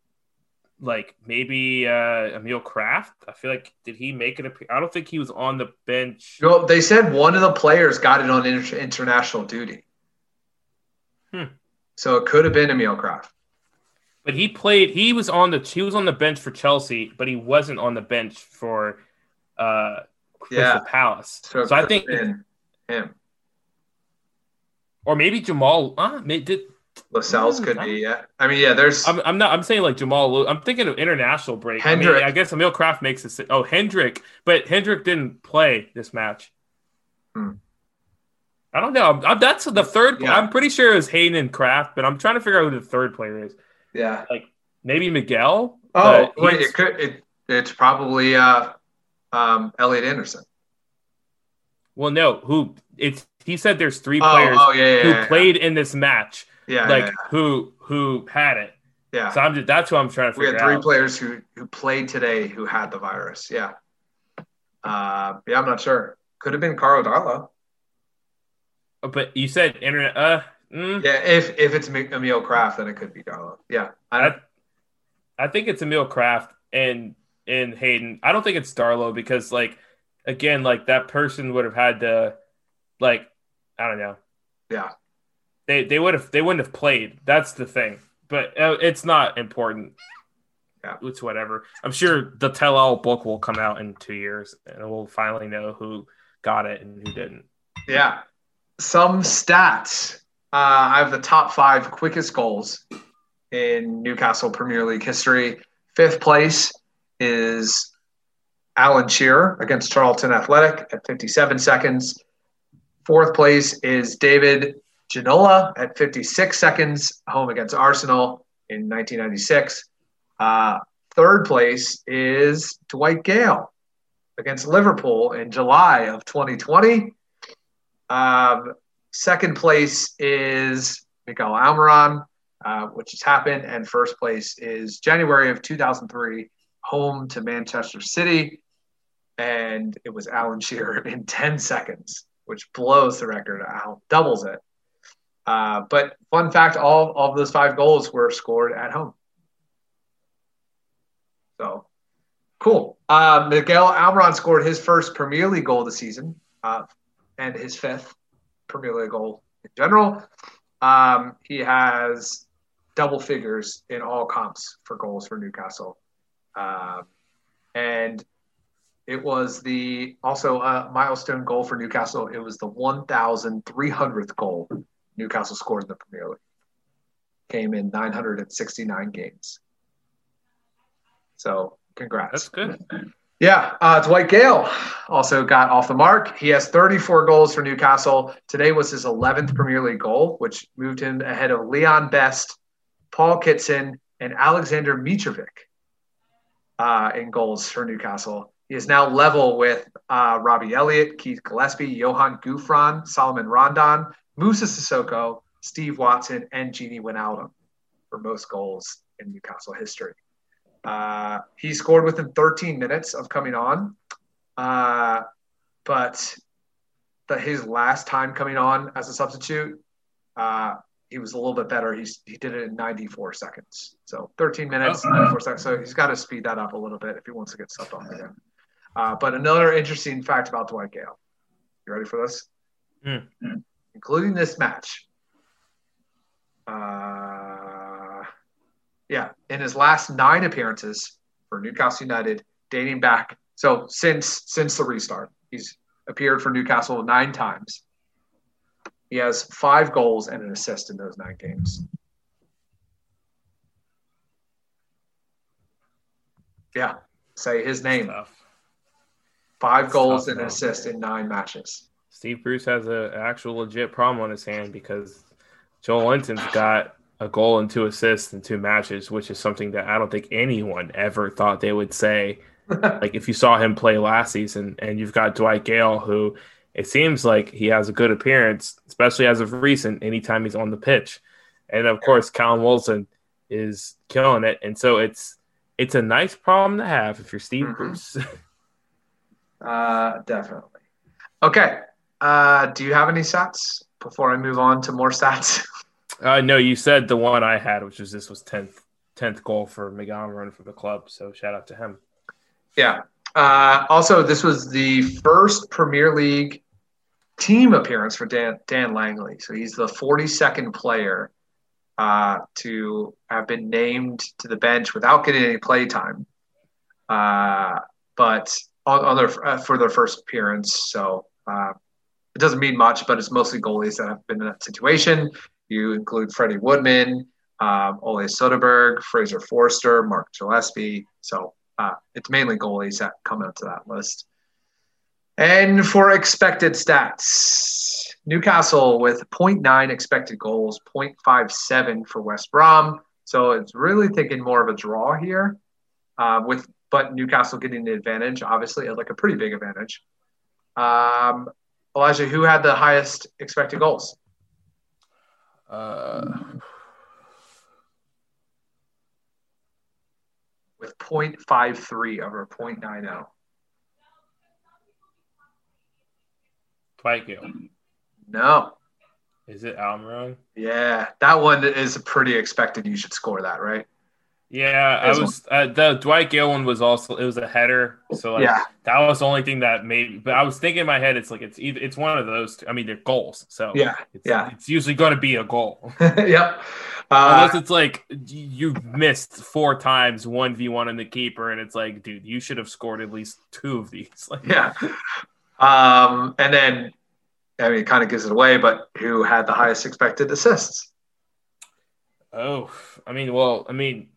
like maybe uh, Emil Krafth. I feel like did he make it? I don't think he was on the bench. No, they said one of the players got it on inter- international duty. Hmm. So it could have been Emil Krafth. But he played. He was on the. He was on the bench for Chelsea, but he wasn't on the bench for uh, Crystal Yeah. Palace. So, So, I think, him. or maybe Jamal. Uh, may, did, Lascelles could be. Yeah. I mean, yeah. There's. I'm, I'm not. I'm saying like Jamal. I'm thinking of international break. I, mean, I guess Emil Krafth makes it. Oh, Hendrick, but Hendrick didn't play this match. Hmm. I don't know. I'm, I'm- that's the third. Yeah. I'm pretty sure it was Hayden and Krafth, but I'm trying to figure out who the third player is. Yeah. Like maybe Miguel. Oh wait, it could. It, it's probably uh, um, Elliot Anderson. Well, no. Who? It's. He said there's three players oh, yeah, yeah, who yeah, played in this match, Yeah. like who who had it. yeah. So I'm just. That's what I'm trying to figure out. we had three out. players who who played today who had the virus. Yeah. Uh, yeah, I'm not sure. Could have been Karl Darlow. But you said internet. Uh. Mm, Yeah, if if it's Emil Krafth, then it could be Darlow. Yeah. I I, I think it's Emil Krafth and and Hayden. I don't think it's Darlow because like again, like that person would have had to like I don't know. yeah. They they would have they wouldn't have played. That's the thing. But uh, it's not important. Yeah. It's whatever. I'm sure the tell all book will come out in two years and we'll finally know who got it and who didn't. Yeah. Some stats. Uh, I have the top five quickest goals in Newcastle Premier League history. Fifth place is Alan Shearer against Charlton Athletic at 57 seconds. Fourth place is David Ginola at 56 seconds, home against Arsenal in 1996. Uh, third place is Dwight Gayle against Liverpool in July of 2020. Um, second place is Miguel Almiron, uh, which has happened, and first place is January of 2003, home to Manchester City, and it was Alan Shearer in 10 seconds, which blows the record out, doubles it. Uh, but fun fact: all, all of those five goals were scored at home. So cool. Uh, Miguel Almiron scored his first Premier League goal of the season. Uh, and his fifth Premier League goal in general. Um, he has double figures in all comps for goals for Newcastle. Um, and it was the also a milestone goal for Newcastle. It was the 1,300th goal Newcastle scored in the Premier League. Came in 969 games. So congrats. That's good. Yeah, uh, Dwight Gayle also got off the mark. He has 34 goals for Newcastle. Today was his 11th Premier League goal, which moved him ahead of Leon Best, Paul Kitson, and Alexander Mitrovic uh, in goals for Newcastle. He is now level with uh, Robbie Elliott, Keith Gillespie, Johan Gouffran, Solomon Rondon, Moussa Sissoko, Steve Watson, and Gini Wijnaldum for most goals in Newcastle history. Uh, he scored within 13 minutes of coming on, uh, but the, his last time coming on as a substitute, uh, he was a little bit better. He's, he did it in 94 seconds. So 13 minutes, Oh. 94 seconds. So he's got to speed that up a little bit if he wants to get subbed off again. Uh, but another interesting fact about Dwight Gayle. You ready for this? Hmm. Including this match. Uh, yeah, in his last nine appearances for Newcastle United, dating back so since since the restart, he's appeared for Newcastle nine times. He has five goals and an assist in those nine games. Yeah, say his name. Five It's goals and an assist in nine matches. Steve Bruce has a- an actual legit problem on his hand because Joelinton's got a goal and two assists in two matches, which is something that I don't think anyone ever thought they would say. like if you saw him play last season, and you've got Dwight Gayle, who it seems like he has a good appearance, especially as of recent, anytime he's on the pitch, and of course Callum Wilson is killing it, and so it's it's a nice problem to have if you're Steve Mhm. Bruce. Uh, definitely. Okay. Uh, do you have any stats before I move on to more stats? Uh, no, you said the one I had, which was this was tenth tenth goal for Montgomery for the club. So shout out to him. yeah. Uh, also, this was the first Premier League team appearance for Dan, Dan Langley. So he's the 42nd player uh, to have been named to the bench without getting any play time. Uh, but on, on their, uh, for their first appearance. So uh, it doesn't mean much, but it's mostly goalies that have been in that situation. You include Freddie Woodman, um, Ole Soderberg, Fraser Forster, Mark Gillespie. So uh, it's mainly goalies that come into that list. And for expected stats, Newcastle with 0.9 expected goals, 0.57 for West Brom. So it's really thinking more of a draw here, uh, with but Newcastle getting the advantage, obviously, like a pretty big advantage. Um, Elijah, who had the highest expected goals? Uh, With 0.53 over 0.90. Dwight Gayle. No. Is it Almiron? Yeah, that one is pretty expected. You should score that, right? Yeah, I was uh, the Dwight Gayle one was also it was a header, so like Yeah. that was the only thing that made. But I was thinking in my head, it's like it's either it's one of those. Two, I mean, they're goals, so Yeah, it's, yeah. it's usually going to be a goal. yep. Uh, Unless it's like you missed four times one v one in the keeper, and it's like, dude, you should have scored at least two of these. Like, yeah. Um, and then, I mean, it kind of gives it away, but who had the highest expected assists? oh, I mean, well, I mean,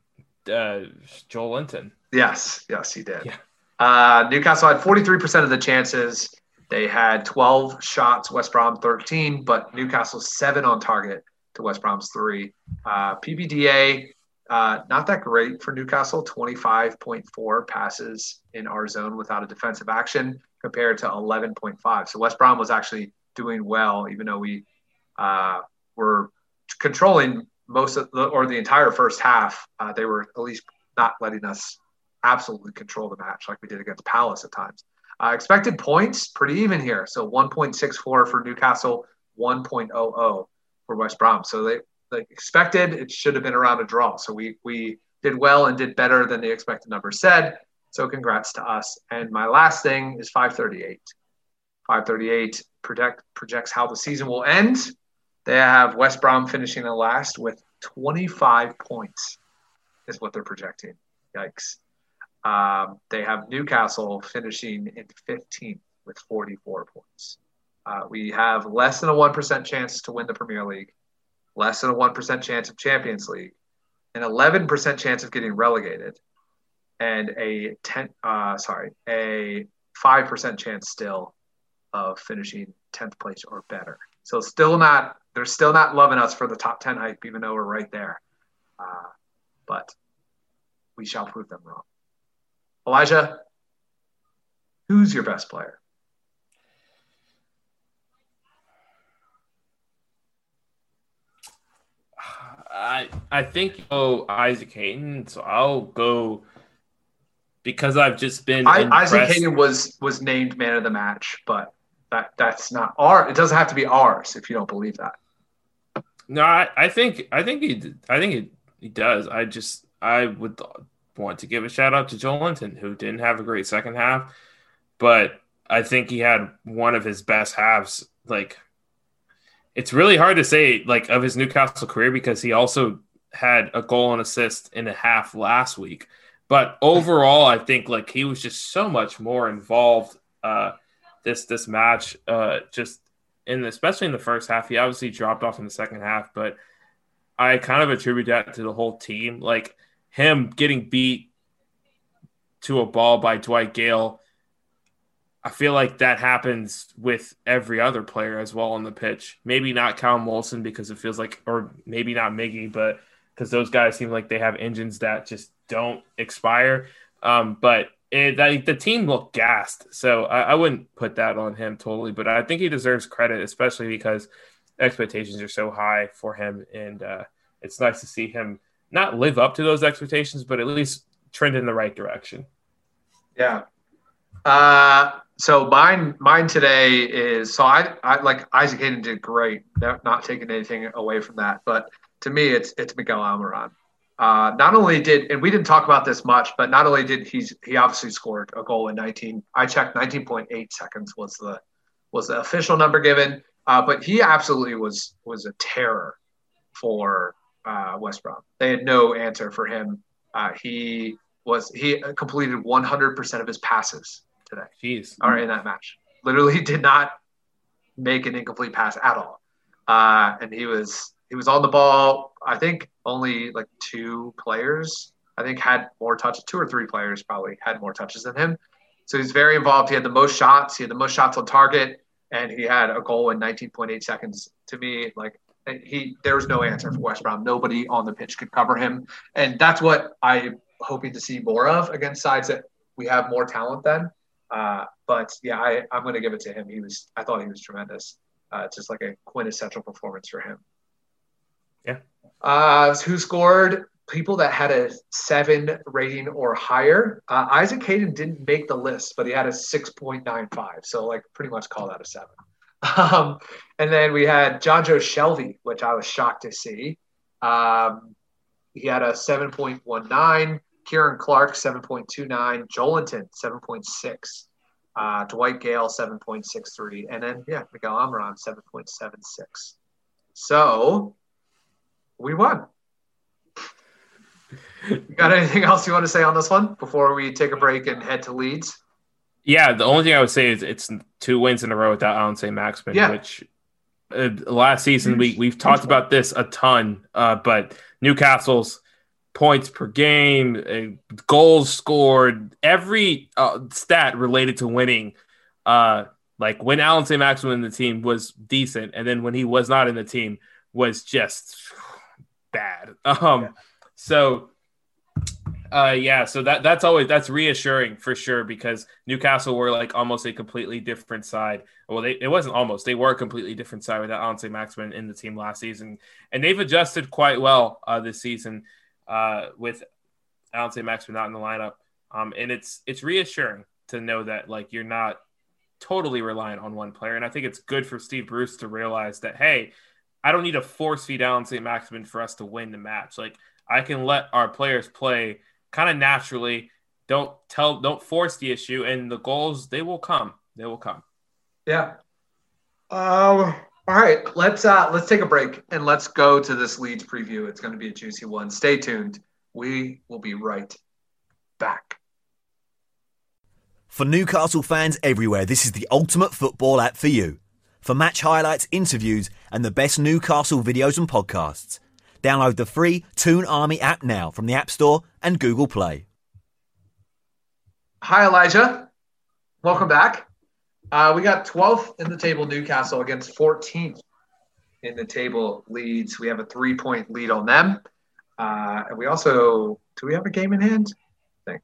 uh, Joelinton. Yes, yes, he did. Yeah. Uh, Newcastle had 43% of the chances. They had 12 shots, West Brom 13, but Newcastle seven on target to West Brom's three. Uh, PPDA, uh, not that great for Newcastle, 25.4 passes in our zone without a defensive action compared to 11.5. So West Brom was actually doing well, even though we uh, were controlling most of the, or the entire first half. Uh, they were at least not letting us absolutely control the match like we did against Palace at times. Uh, expected points, pretty even here. So 1.64 for Newcastle, 1.00 for West Brom. So they, they expected it should have been around a draw. So we we did well and did better than the expected number said. So congrats to us. And my last thing is 538. 538 project, projects how the season will end. They have West Brom finishing in last with 25 points, is what they're projecting. Yikes. Um, they have Newcastle finishing in 15th with 44 points. Uh, we have less than a 1% chance to win the Premier League, less than a 1% chance of Champions League, an 11% chance of getting relegated, and a 10, uh, sorry, a 5% chance still of finishing 10th place or better. So still not, they're still not loving us for the top 10 hype, even though we're right there. Uh, but we shall prove them wrong. Elijah, who's your best player? I I think oh Isaac Hayden, so I'll go because I've just been I. Isaac Hayden was was named man of the match, but that that's not our. It doesn't have to be ours if you don't believe that. No, I, I think I think he I think he, he does. I just I would want to give a shout out to Joelinton, who didn't have a great second half, but I think he had one of his best halves. Like it's really hard to say like of his Newcastle career because he also had a goal and assist in a half last week. But overall, I think like he was just so much more involved uh, this this match. Uh, just the, especially in the first half, he obviously dropped off in the second half, but I kind of attribute that to the whole team. Like him getting beat to a ball by Dwight Gayle. I feel like that happens with every other player as well on the pitch. Maybe not Callum Wilson because it feels like, or maybe not Miggy, but because those guys seem like they have engines that just don't expire. Um, but it, like, the team looked gassed, so I, I wouldn't put that on him totally. But I think he deserves credit, especially because expectations are so high for him, and uh, it's nice to see him not live up to those expectations, but at least trend in the right direction. Yeah. Uh, so mine, mine today is so I, I like Isaac Hayden did great. Not, not taking anything away from that, but to me, it's it's Miguel Almiron. Uh, not only did, and we didn't talk about this much, but not only did he he obviously scored a goal in 19. I checked 19.8 seconds was the was the official number given, uh, but he absolutely was was a terror for uh, West Brom. They had no answer for him. Uh, he was he completed 100% of his passes today. Jeez. Or in that match, literally did not make an incomplete pass at all. Uh, and he was he was on the ball. I think only like two players. I think had more touches. Two or three players probably had more touches than him. So he's very involved. He had the most shots. He had the most shots on target, and he had a goal in 19.8 seconds. To me, like he, there was no answer for West Brom. Nobody on the pitch could cover him, and that's what I'm hoping to see more of against sides that we have more talent than. Uh, but yeah, I, I'm going to give it to him. He was, I thought he was tremendous. Uh, just like a quintessential performance for him. Yeah. Uh, who scored? People that had a seven rating or higher. Uh, Isaac Hayden didn't make the list, but he had a 6.95. So, like, pretty much call that a seven. Um, and then we had Jonjo Shelvey, which I was shocked to see. Um, he had a 7.19. Ciaran Clark, 7.29. Joelinton, 7.6. Uh, Dwight Gayle, 7.63. And then, yeah, Miguel Almiron, 7.76. So we won. You got anything else you want to say on this one before we take a break and head to Leeds? Yeah, the only thing I would say is it's two wins in a row without Allan Saint-Maximin, Yeah. which uh, last season we we've talked about this a ton. Uh, but Newcastle's points per game, uh, goals scored, every uh, stat related to winning. Uh, like when Allan St. Maximin in the team was decent, and then when he was not in the team was just bad. Um, so uh, yeah, so that that's always that's reassuring for sure because Newcastle were like almost a completely different side. Well, they it wasn't almost they were a completely different side without Allan St. Maximin in the team last season, and they've adjusted quite well uh, this season uh, with Allan St. Maximin not in the lineup. Um, and it's it's reassuring to know that like you're not totally reliant on one player, and I think it's good for Steve Bruce to realize that hey, I don't need to force feed Allan St. Maximin for us to win the match. Like I can let our players play kind of naturally. Don't tell, don't force the issue, and the goals they will come. They will come. Yeah. Um. All right. Let's uh let's take a break and let's go to this Leeds preview. It's going to be a juicy one. Stay tuned. We will be right back. For Newcastle fans everywhere, this is the ultimate football app for you. For match highlights, interviews, and the best Newcastle videos and podcasts. Download the free Toon Army app now from the App Store and Google Play. Hi, Elijah. Welcome back. Uh, we got 12th in the table, Newcastle against 14th in the table Leeds. We have a three point lead on them. Uh, and we also, do we have a game in hand? Think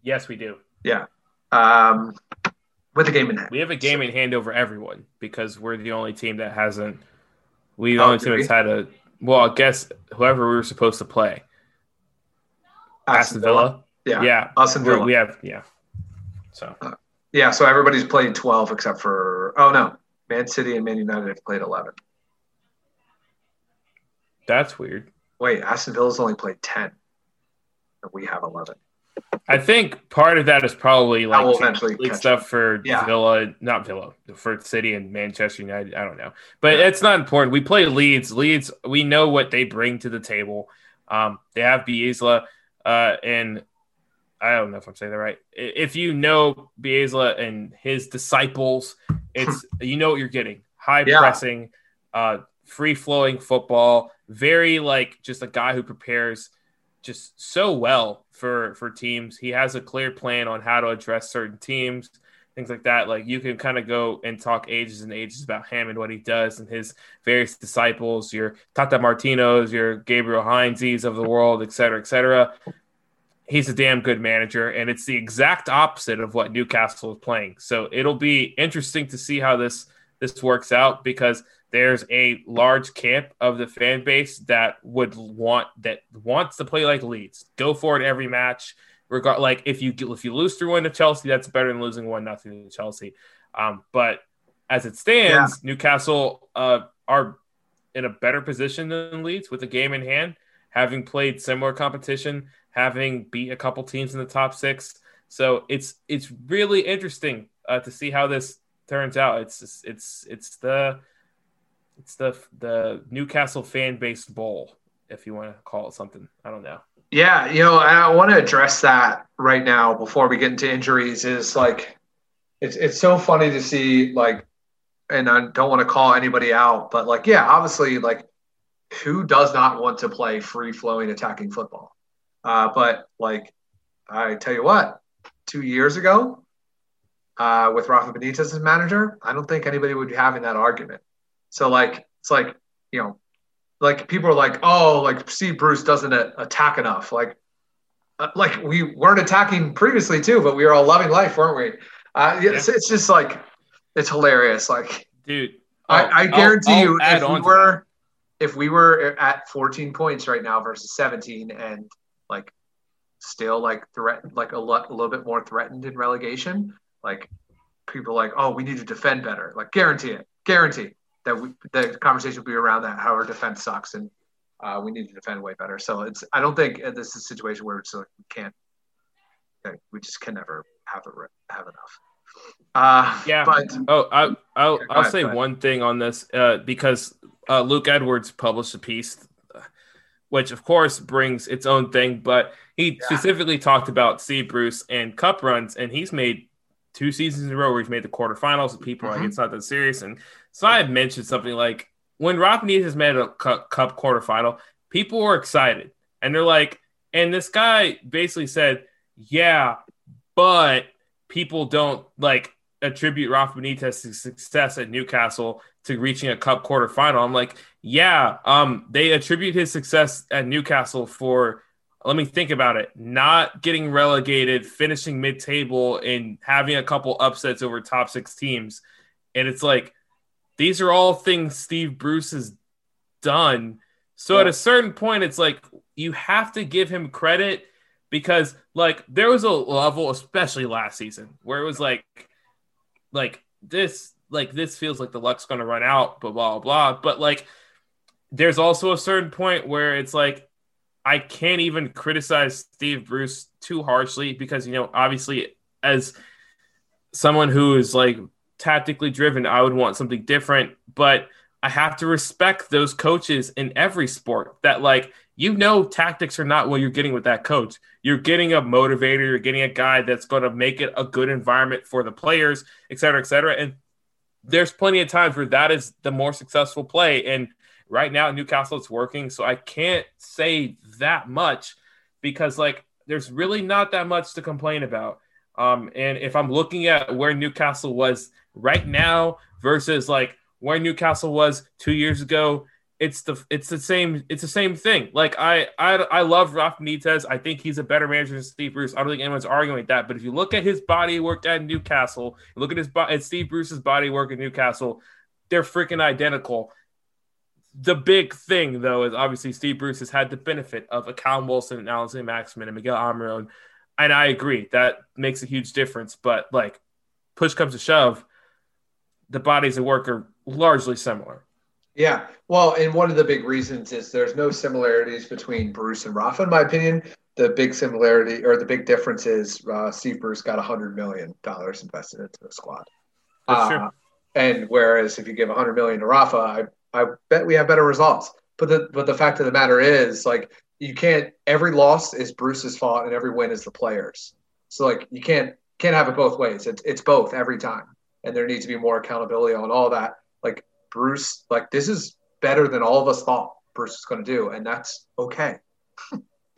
Yes, we do. Yeah. Um, with a game in hand. We have a game in hand over everyone because we're the only team that hasn't. We the Oh, only team that's had a well, I guess whoever we were supposed to play. Aston Villa. Yeah. Yeah. Aston Villa. We have yeah. So Yeah, so everybody's played 12 except for, oh no, Man City and Man United have played 11. that's weird. Wait, Aston Villa's only played 10. And we have 11. I think part of that is probably like league stuff for Yeah. Villa, not Villa, for City and Manchester United. I don't know, but it's not important. We play Leeds. Leeds, we know what they bring to the table. Um, they have Bielsa, uh, and I don't know if I'm saying that right. If you know Bielsa and his disciples, it's you know what you're getting: high Yeah. pressing, uh, free flowing football. Very like just a guy who prepares just so well for for teams. He has a clear plan on how to address certain teams, things like that. Like you can kind of go and talk ages and ages about him and what he does and his various disciples, your Tata Martinos, your Gabriel Heinzes of the world, et cetera, et cetera. He's a damn good manager, and it's the exact opposite of what Newcastle is playing. So it'll be interesting to see how this this works out because there's a large camp of the fan base that would want that wants to play like Leeds. Go for it every match. Regard like if you if you lose through one to Chelsea, that's better than losing one nothing to Chelsea. Um, but as it stands, Newcastle uh, are in a better position than Leeds with a game in hand, having played similar competition, having beat a couple teams in the top six. So it's it's really interesting uh, to see how this turns out. It's it's it's the it's the the Newcastle fan base bowl, if you want to call it something. I don't know. Yeah, you know, I want to address that right now before we get into injuries. Is like, it's it's so funny to see like, and I don't want to call anybody out, but like, yeah, obviously, like, who does not want to play free flowing attacking football? Uh, but like, I tell you what, two years ago, uh, with Rafa Benitez as manager, I don't think anybody would be having that argument. So like, it's like, you know, like people are like, oh, like Steve Bruce doesn't attack enough. Like, uh, like we weren't attacking previously too, but we were all loving life, weren't we? Uh, yeah, it's, it's just like, it's hilarious. Like, Dude, I, I'll- I guarantee I'll- I'll you, if we were, if we were at 14 points right now versus 17, and like still like threat like a, lot, a little bit more threatened in relegation, like people are like, oh, we need to defend better. Like, guarantee it, guarantee that we, the conversation will be around that how our defense sucks and uh, we need to defend way better. So it's, I don't think uh, this is a situation where it's like we can't, like, we just can never have it have enough. Uh, Yeah. but Oh, I, I'll, go I'll ahead, say one thing on this uh, because uh, Luke Edwards published a piece, uh, which of course brings its own thing, but he Yeah. specifically talked about Steve Bruce and cup runs, and he's made two seasons in a row where he's made the quarterfinals. And people are like it's not that serious, and so I had mentioned something like when Benitez made a cu- cup quarterfinal, people were excited, and they're like, and this guy basically said, "Yeah, but." people don't like attribute Rafa Benitez's success at Newcastle to reaching a cup quarterfinal. I'm like, yeah, um, they attribute his success at Newcastle for let me think about it, not getting relegated, finishing mid-table, and having a couple upsets over top six teams. And it's like these are all things Steve Bruce has done. So at a certain point, it's like you have to give him credit because like there was a level, especially last season, where it was like, like this, like this feels like the luck's gonna run out, blah blah. blah. But like, there's also a certain point where it's like, I can't even criticize Steve Bruce too harshly because you know, obviously, as someone who is like tactically driven, I would want something different, but I have to respect those coaches in every sport that like you know tactics are not what you're getting with that coach. You're getting a motivator, you're getting a guy that's going to make it a good environment for the players, et cetera, et cetera. And there's plenty of times where that is the more successful play. And right now Newcastle it's working. So I can't say that much because like there's really not that much to complain about. Um, and if I'm looking at where Newcastle was right now versus like where Newcastle was two years ago, it's the it's the same it's the same thing. Like I I I love Rafa Benitez. I think he's a better manager than Steve Bruce. I don't think anyone's arguing that. But if you look at his body work at Newcastle, look at his at Steve Bruce's body work at Newcastle, they're freaking identical. the big thing though is obviously Steve Bruce has had the benefit of a Callum Wilson and Allan Saint-Maximin and Miguel Almiron. And I agree that makes a huge difference. But like push comes to shove, the bodies of work are largely similar. Yeah. Well, and one of the big reasons is there's no similarities between Bruce and Rafa, in my opinion. The big similarity or the big difference is uh, Steve Bruce got $100 million invested into the squad. That's true. Uh, and whereas if you give 100 million to Rafa, I, I bet we have better results. But the but the fact of the matter is, like, you can't. Every loss is Bruce's fault, and every win is the players. So like, you can't can't have it both ways. It's it's both every time, and there needs to be more accountability on all that. Like Bruce, like this is better than all of us thought Bruce is going to do, and that's okay.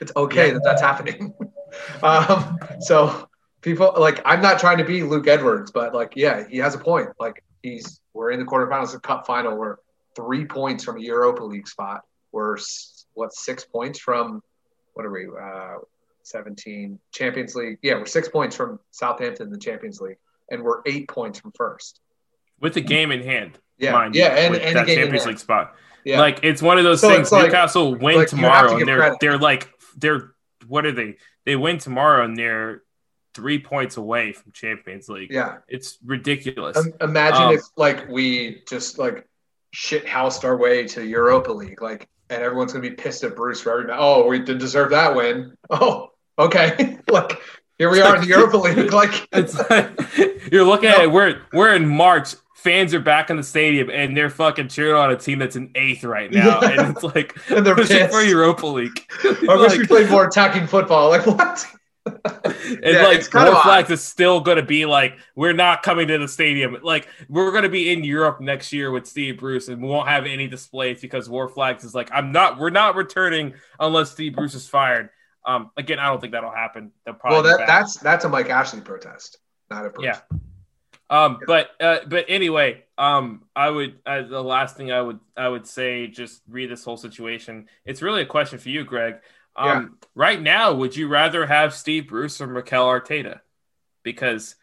it's okay Yeah. that that's happening. um, so people like I'm not trying to be Luke Edwards, but like yeah, he has a point. Like he's we're in the quarterfinals of Cup final. We're three points from a Europa League spot. We're what six points from what are we? Uh, 17 Champions League. Yeah, we're six points from Southampton in the Champions League, and we're eight points from first. With the game in hand. Yeah, mind yeah, you, and, and that the Champions. League spot. Yeah, Like it's one of those So things. like- Newcastle win like, have to tomorrow, and they're credit. they're like they're what are they? They win tomorrow, and they're three points away from Champions League. yeah. It's ridiculous. Im- imagine Um, if like we just like shit housed our way to Europa League, like, and everyone's gonna be pissed at Bruce for every. Oh, we didn't deserve that win. Oh, okay. like here we are in the Europa League. Like, It's like, you're looking at it. We're we're in March. Fans are back in the stadium, and they're fucking cheering on a team that's in eighth right now, Yeah. and it's like and they're pushing for Europa League. I wish we Like- played more attacking football. Like what? And Yeah, like it's kind of War. Flags is still going to be like, we're not coming to the stadium. Like we're going to be in Europe next year with Steve Bruce, and we won't have any displays because War Flags is like, I'm not, we're not returning unless Steve Bruce is fired. Um, again, I don't think that'll happen. They'll probably Well, that that's that's a Mike Ashley protest, not a Bruce. Yeah. Um, but uh, but anyway, um, I would uh, the last thing I would I would say just read this whole situation. It's really a question for you, Greg. Um, right now, would you rather have Steve Bruce or Mikel Arteta? Because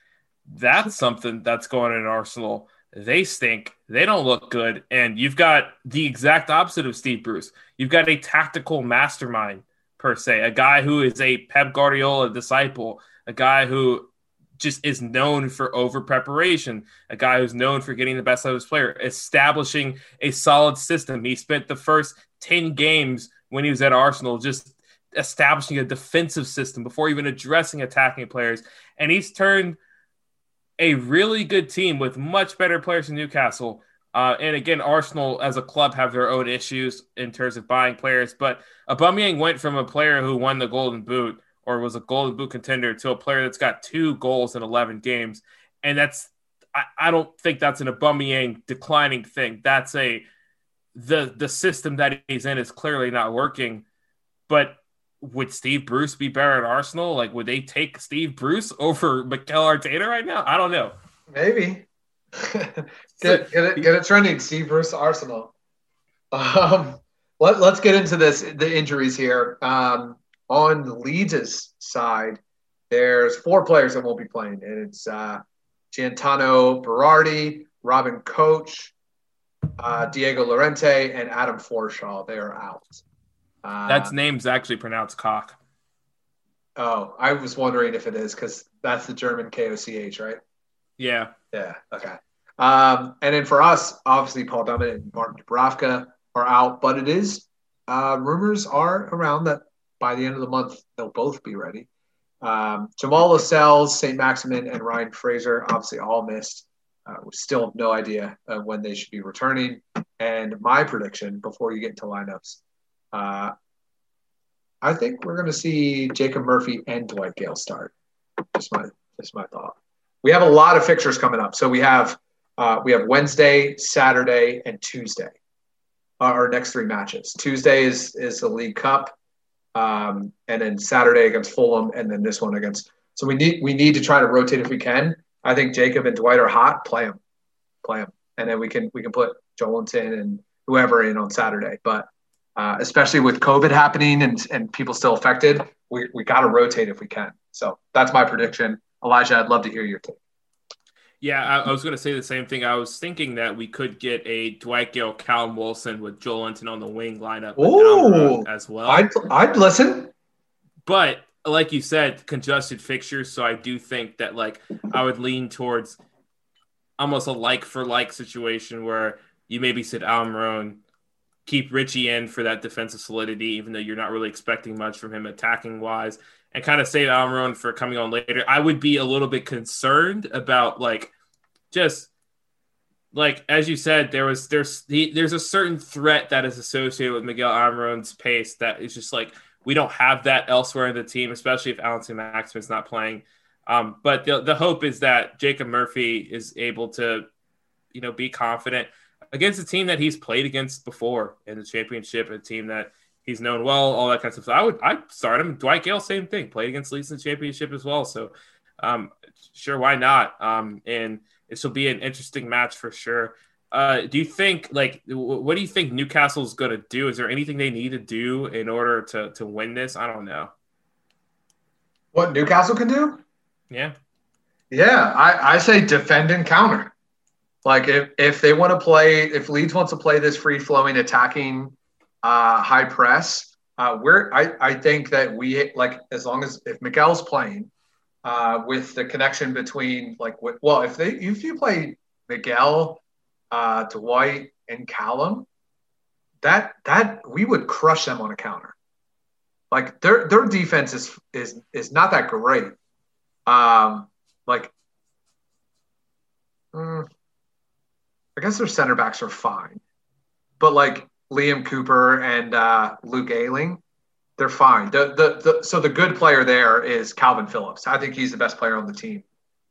that's something that's going on in Arsenal. They stink. They don't look good, and you've got the exact opposite of Steve Bruce. You've got a tactical mastermind per se, a guy who is a Pep Guardiola disciple, a guy who just is known for over preparation, a guy who's known for getting the best out of his player, establishing a solid system. He spent the first 10 games when he was at Arsenal just establishing a defensive system before even addressing attacking players. And he's turned a really good team with much better players than Newcastle. Uh, and again, Arsenal as a club have their own issues in terms of buying players. But Aubameyang went from a player who won the Golden Boot or was a Golden Boot contender to a player that's got two goals in 11 games. And that's, I, I don't think that's an Aubameyang declining thing. That's a, the, the system that he's in is clearly not working. But would Steve Bruce be better at Arsenal? Like, would they take Steve Bruce over Mikel Arteta right now? I don't know. Maybe. Get, get, it, get it trending, Steve versus Arsenal. Um, let, let's get into this the injuries here. Um, on Leeds' side, there's four players that won't be playing, and it's uh, Gaetano Berardi, Robin Coach, uh, Diego Llorente, and Adam Forshaw. They are out. Uh, That's name's actually pronounced cock. oh, I was wondering if it is because that's the German KOCH, right? Yeah. Yeah. Okay. Um, and then for us, obviously, Paul Dummett and Martin Dubravka are out, but it is uh, rumors are around that by the end of the month they'll both be ready. Um, Jamal Lascelles, St. Maximin, and Ryan Fraser obviously all missed. Uh, we still have no idea when they should be returning. And my prediction before you get into lineups, uh, I think we're going to see Jacob Murphy and Dwight Gayle start. Just my just my thought. We have a lot of fixtures coming up. So we have uh, we have Wednesday, Saturday, and Tuesday. Our next three matches. Tuesday is is the League Cup, um, and then Saturday against Fulham, and then this one against. So we need we need to try to rotate if we can. I think Jacob and Dwight are hot. Play them, play them, and then we can we can put Joelinton and whoever in on Saturday. But uh, especially with COVID happening and and people still affected, we we got to rotate if we can. So that's my prediction. Elijah, I'd love to hear your take. Yeah, I, I was going to say the same thing. I was thinking that we could get a Dwight Gayle, Callum Wilson with Joelinton on the wing lineup Ooh. as well. I'd, I'd listen. but like you said, congested fixtures. So I do think that like I would lean towards almost a like for like situation where you maybe sit Almiron, keep Ritchie in for that defensive solidity, even though you're not really expecting much from him attacking wise, and kind of save Almiron for coming on later. I would be a little bit concerned about like just like as you said, there was there's he, there's a certain threat that is associated with Miguel Almiron's pace that is just like we don't have that elsewhere in the team, especially if Allan Saint-Maximin's not playing. Um, but the, the hope is that Jacob Murphy is able to, you know, be confident against a team that he's played against before in the championship, a team that he's known well, all that kind of stuff. So I would I start him. Dwight Gayle, same thing, played against Leeds in the championship as well. So um, sure, why not? Um, and this will be an interesting match for sure. Uh, do you think like what do you think Newcastle's going to do? Is there anything they need to do in order to to win this? I don't know. What Newcastle can do? Yeah. Yeah, I, I say defend and counter. Like if, if they want to play, if Leeds wants to play this free flowing attacking uh, high press, uh, we're I, I think that we like as long as if Miguel's playing uh, with the connection between like well if they if you play Miguel uh, Dwight and Callum, that that we would crush them on a counter. Like their their defense is is is not that great. Um, like, mm, I guess their center backs are fine, but like Liam Cooper and uh, Luke Ayling, they're fine. The, the the so the good player there is Calvin Phillips. I think he's the best player on the team.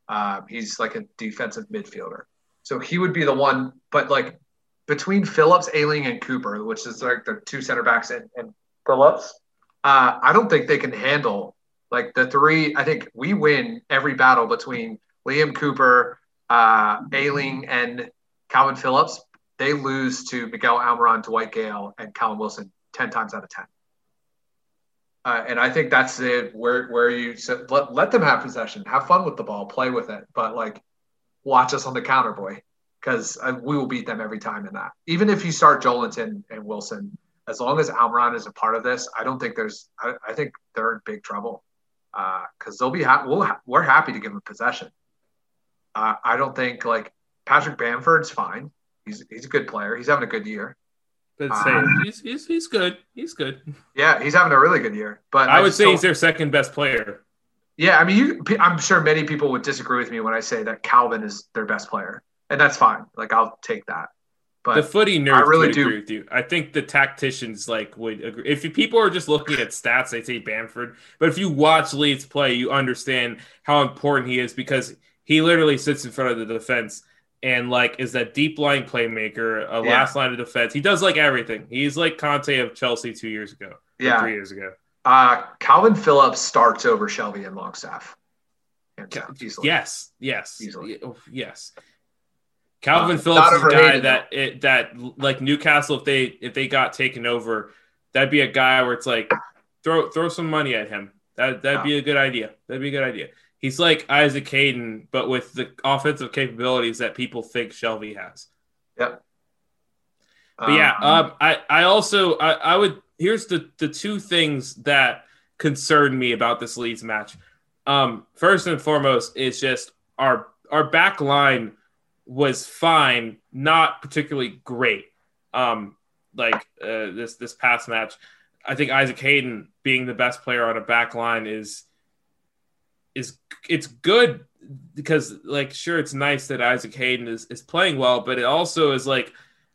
Uh, he's like a defensive midfielder. So he would be the one, but like between Phillips, Ayling, and Cooper, which is like the two center backs and, and Phillips, uh, I don't think they can handle like the three. I think we win every battle between Liam Cooper, uh, Ayling, and Calvin Phillips. They lose to Miguel Almiron, Dwight Gayle, and Callum Wilson ten times out of ten. Uh, and I think that's it. Where where you let, let them have possession, have fun with the ball, play with it, but like watch us on the counter, boy, because we will beat them every time in that. Even if you start Joelinton and Wilson, as long as Almiron is a part of this, I don't think there's. I, I think they're in big trouble because uh, they'll be happy. We'll ha- we're happy to give them possession. Uh, I don't think like Patrick Bamford's fine. He's he's a good player. He's having a good year. But say um, he's, he's he's good. He's good. Yeah, he's having a really good year. But I, I would say he's their second best player. Yeah, I mean, you, I'm sure many people would disagree with me when I say that Calvin is their best player, and that's fine. Like I'll take that. But the footy nerds I really do agree with you. I think the tacticians like would agree. If people are just looking at stats, they say Bamford. But if you watch Leeds play, you understand how important he is because he literally sits in front of the defense and like is that deep line playmaker, a yeah. last line of defense. He does like everything. He's like Conte of Chelsea two years ago, yeah, three years ago. Uh, Calvin Phillips starts over Shelvey and Longstaff. Yes, yes, Easily. Yes. Calvin uh, Phillips is a guy that it, that like Newcastle if they if they got taken over, that'd be a guy where it's like throw throw some money at him. That that'd be a good idea. That'd be a good idea. He's like Isaac Hayden, but with the offensive capabilities that people think Shelvey has. Yep. But yeah, um, um, I I also I, I would here's the the two things that concern me about this Leeds match. Um, first and foremost is just our our back line was fine, not particularly great. Um, like uh, this this past match, I think Isaac Hayden being the best player on a back line is is it's good because like sure it's nice that Isaac Hayden is, is playing well, but it also is like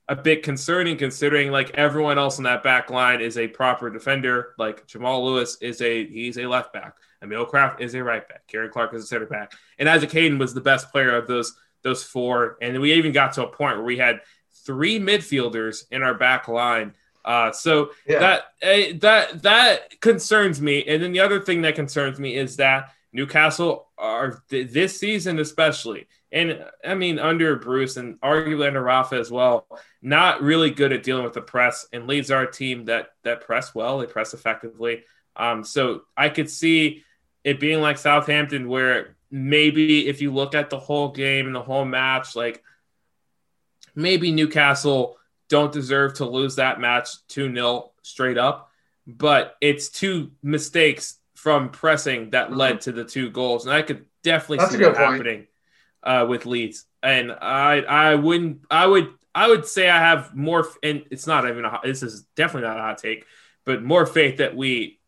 a bit concerning considering like everyone else in that back line is a proper defender. Like Jamal Lewis is a he's a left back. Emil Krafth is a right back. Ciaran Clark is a center back. And Isaac Hayden was the best player of those those four. And we even got to a point where we had three midfielders in our back line. Uh, so yeah. that uh, that that concerns me. And then the other thing that concerns me is that Newcastle are th- this season especially and I mean under Bruce and arguably under Rafa as well, not really good at dealing with the press. And Leeds are a team that that press well, they press effectively. Um, so I could see it being like Southampton, where maybe if you look at the whole game and the whole match, like maybe Newcastle don't deserve to lose that match 2 0 straight up, but it's two mistakes from pressing that led to the two goals. And I could definitely That's see that point. happening uh, with Leeds. And I I wouldn't I would I would say I have more and it's not even a hot, this is definitely not a hot take, but more faith that we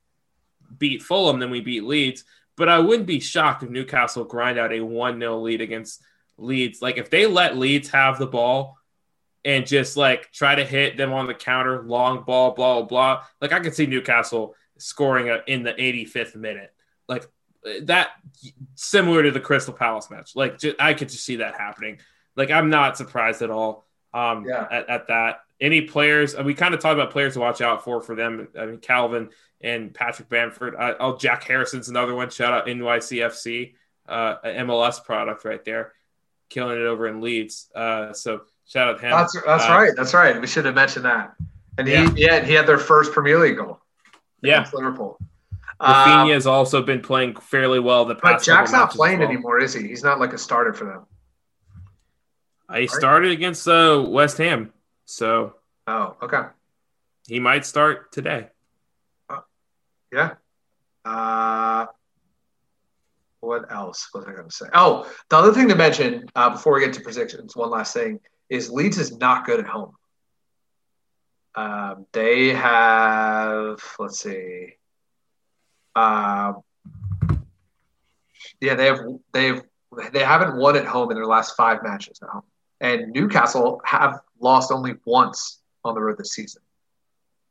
beat Fulham than we beat Leeds. But I wouldn't be shocked if Newcastle grind out a 1 0 lead against Leeds. Like if they let Leeds have the ball and just like try to hit them on the counter, long ball, blah, blah, blah. Like I could see Newcastle scoring a, in the 85th minute. Like that, similar to the Crystal Palace match. Like ju- I could just see that happening. Like I'm not surprised at all um, Yeah. at, at that. Any players, and we kind of talked about players to watch out for for them. I mean, Calvin and Patrick Bamford. I, oh, Jack Harrison's another one. Shout out NYCFC, uh, MLS product right there, killing it over in Leeds. Uh, so shout out him. That's that's Uh, right. That's right. We should have mentioned that. And he Yeah. yeah, he had their first Premier League goal Yeah, Liverpool. Um, Raphinha has also been playing fairly well the past. but. Jack's not playing well. anymore, is he? He's not like a starter for them. Uh, He started against uh, West Ham, so Oh, okay. he might start today. Yeah. Uh, what else was I going to say? Oh, the other thing to mention uh, before we get to predictions, one last thing is Leeds is not good at home. Um, they have, let's see, um, yeah, they have they've they haven't won at home in their last five matches at home, and Newcastle have lost only once on the road this season.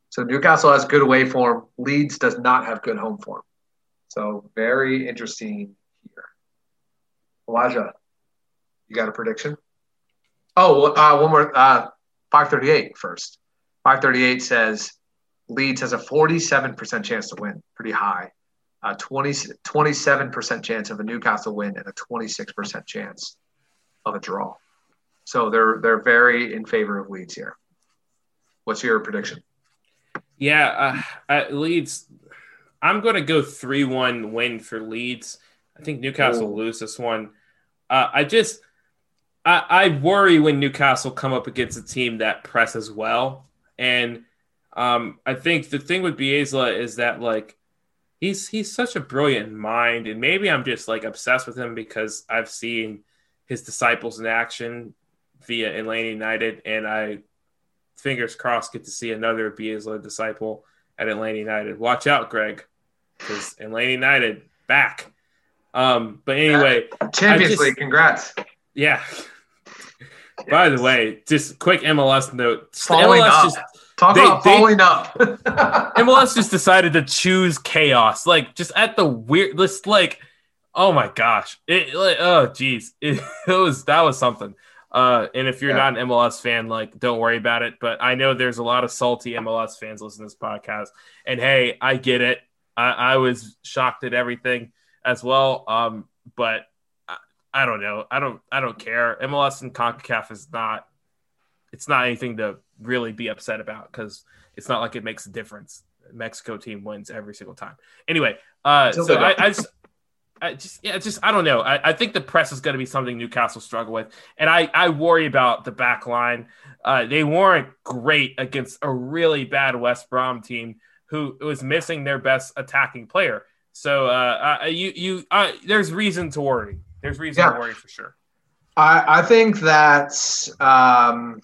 So Newcastle has good away form. Leeds does not have good home form. So very interesting here. Elijah, you got a prediction? Oh, uh, one more. Uh, 538 first. 538 says Leeds has a 47% chance to win, pretty high. Uh, 20, 27% chance of a Newcastle win and a 26% chance of a draw. So they're they're very in favor of Leeds here. What's your prediction? Yeah, uh, Leeds. I'm going to go three-one win for Leeds. I think Newcastle lose this one. Uh, I just I, I worry when Newcastle come up against a team that presses well, and um, I think the thing with Bielsa is that like he's he's such a brilliant mind, and maybe I'm just like obsessed with him because I've seen his disciples in action via Atlanta United, and I fingers crossed get to see another Bielsa disciple at Atlanta United. Watch out, Greg, because Atlanta United back. Um, but anyway, Champions just- League, congrats. yeah. By the way, just quick MLS note. Falling MLS up. just Talk They- about they- up. MLS just decided to choose chaos, like just at the weird. Just like, oh my gosh, it like oh geez, it, it was that was something. Uh, and if you're Yeah. not an MLS fan, like don't worry about it. But I know there's a lot of salty MLS fans listening to this podcast, and hey, I get it. I, I was shocked at everything as well. Um, but I, don't know. I don't. I don't care. MLS and Concacaf is not. It's not anything to really be upset about because it's not like it makes a difference. Mexico team wins every single time. Anyway, uh, so I. I just, I just, yeah, just I don't know. I, I think the press is going to be something Newcastle struggle with, and I, I worry about the back line. Uh, they weren't great against a really bad West Brom team who was missing their best attacking player. So uh, you, you, there's reason to worry. There's reason Yeah. to worry for sure. I, I think that um,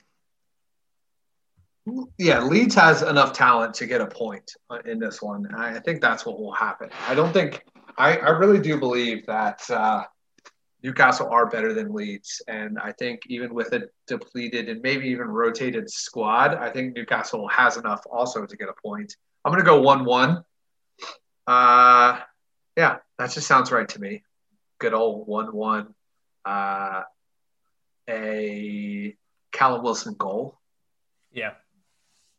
yeah, Leeds has enough talent to get a point uh, in this one. I I think that's what will happen. I don't think I, I really do believe that uh, Newcastle are better than Leeds, and I think even with a depleted and maybe even rotated squad, I think Newcastle has enough also to get a point. I'm going to go one-one. Uh, yeah, that just sounds right to me. Good old one-one. Uh, a Callum Wilson goal. Yeah,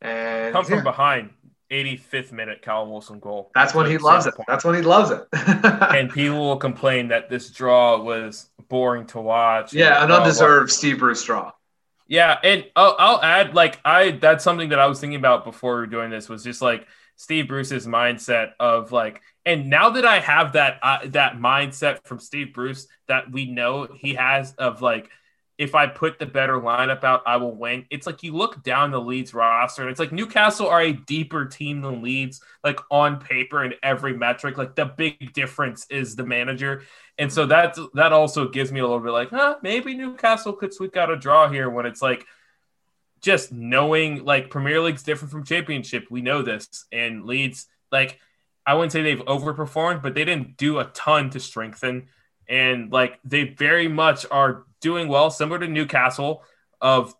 And come from yeah, behind, 85th minute, Callum Wilson goal. that's when he loves it. point. That's when he loves it. and people will complain that this draw was boring to watch. yeah, an undeserved Steve Bruce draw. Yeah, and I'll, I'll add like I that's something that I was thinking about before we were doing this was just like Steve Bruce's mindset of like, and now that I have that uh, that mindset from Steve Bruce that we know he has of like, if I put the better lineup out, I will win. It's like you look down the Leeds roster, and it's like Newcastle are a deeper team than Leeds, like on paper and every metric. Like the big difference is the manager, and so that that also gives me a little bit like, huh, maybe Newcastle could sweep out a draw here when it's like just knowing like Premier League's different from Championship. We know this, and Leeds like I wouldn't say they've overperformed, but they didn't do a ton to strengthen, and like they very much are doing well, similar to Newcastle of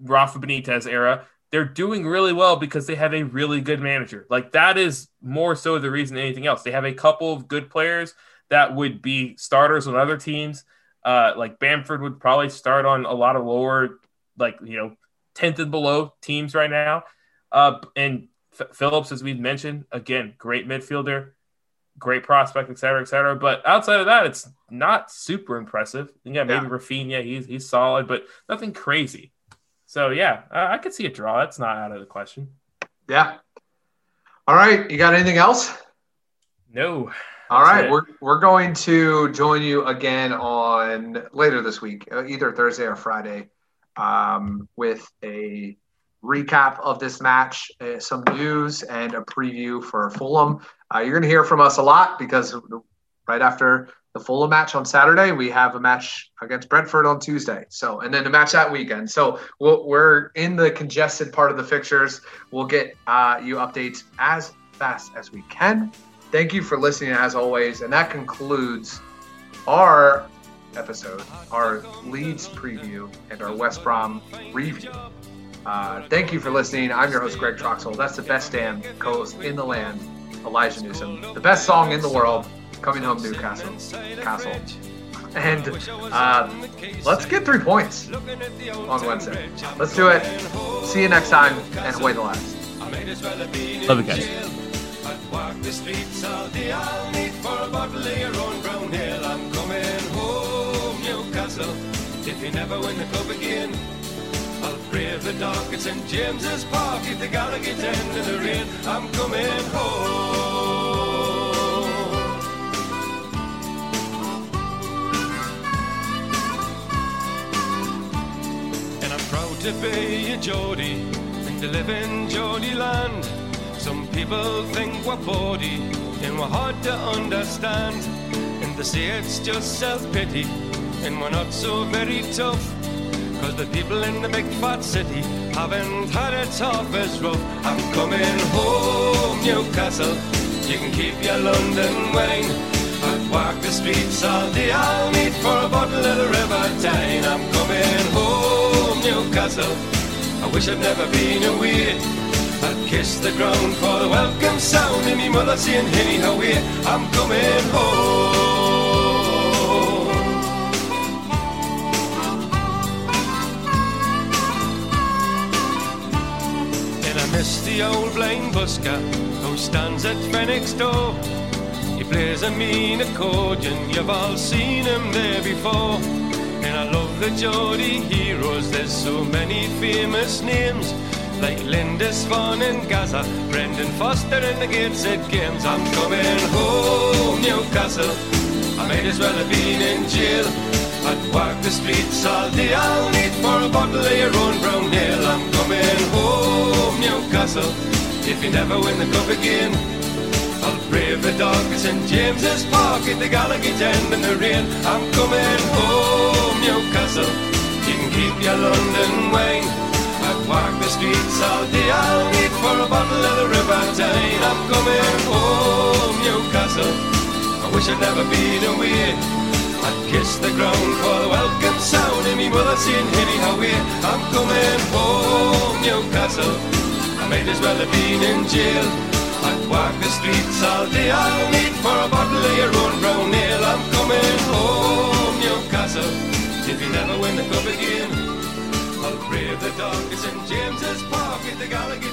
Rafa Benitez era. They're doing really well because they have a really good manager. Like that is more so the reason than anything else. They have a couple of good players that would be starters on other teams. Uh, like Bamford would probably start on a lot of lower, like you know, tenth and below teams right now. Uh, and F- Phillips, as we've mentioned, again, great midfielder, great prospect, et cetera, et cetera. But outside of that, it's not super impressive. Yeah, maybe yeah. Raphinha, he's he's solid, but nothing crazy. So yeah, I, I could see a draw. That's not out of the question. Yeah. All right, you got anything else? No. All right, it. we're we're going to join you again on later this week, uh, either Thursday or Friday, um, with a recap of this match, uh, some news, and a preview for Fulham. Uh, you're going to hear from us a lot because right after the Fulham match on Saturday, we have a match against Brentford on Tuesday. So, and then a match that weekend. So we we are in the congested part of the fixtures. We'll get uh, you updates as fast as we can. Thank you for listening as always, and that concludes our episode, our Leeds preview, and our West Brom review. Uh, thank you for listening. I'm your host, Greg Troxel. That's the best damn co-host in the land, Elijah Newsom. The best song in the world, Coming Home Newcastle. Castle. And uh, let's get three points on Wednesday. Let's do it. See you next time, and away the last. Love you guys. Walk the streets all day, I'll need for a bottle of your own brown ale. Newcastle, if you never win the cup again. I'll brave the dark at St. James's Park if the Gallowgate end in the rain. I'm coming home. And I'm proud to be a Geordie and to live in Geordie land. Some people think we're bawdy and we're hard to understand. And they say it's just self-pity and we're not so very tough. Cause the people in the big fat city haven't had it tough as rough. I'm coming home, Newcastle. You can keep your London wine. I'd walk the streets all day. I'll meet for a bottle of the River Tyne. I'm coming home, Newcastle. I wish I'd never been away. I'd kiss the ground for the welcome sound and me mother saying, Henny, how I'm coming home. The old blind busker who stands at Fenwick's door. He plays a mean accordion, you've all seen him there before. And I love the Geordie heroes, there's so many famous names. Like Lindisfarne and Gazza, Brendan Foster and the Gateshead Games. I'm coming home, Newcastle. I might as well have been in jail. I'd walk the streets all day. I'll need for a bottle of your own brown ale. I'm coming home, Newcastle. If you never win the cup again, I'll brave the dark at St James's Park at the Gallowgate end in the rain. I'm coming home, Newcastle. You can keep your London wine. I'd walk the streets all day. I'll need for a bottle of the River Tyne. I'm coming home, Newcastle. I wish I'd never been away. I'd kiss the ground for the welcome sound and me mother saying, Henny, how we I'm coming home, Newcastle. I might as well have been in jail. I'd walk the streets all day. I'll need for a bottle of your own brown ale. I'm coming home, Newcastle. If you never win the cup again, I'll brave the dark St James's Park at the Gallowgate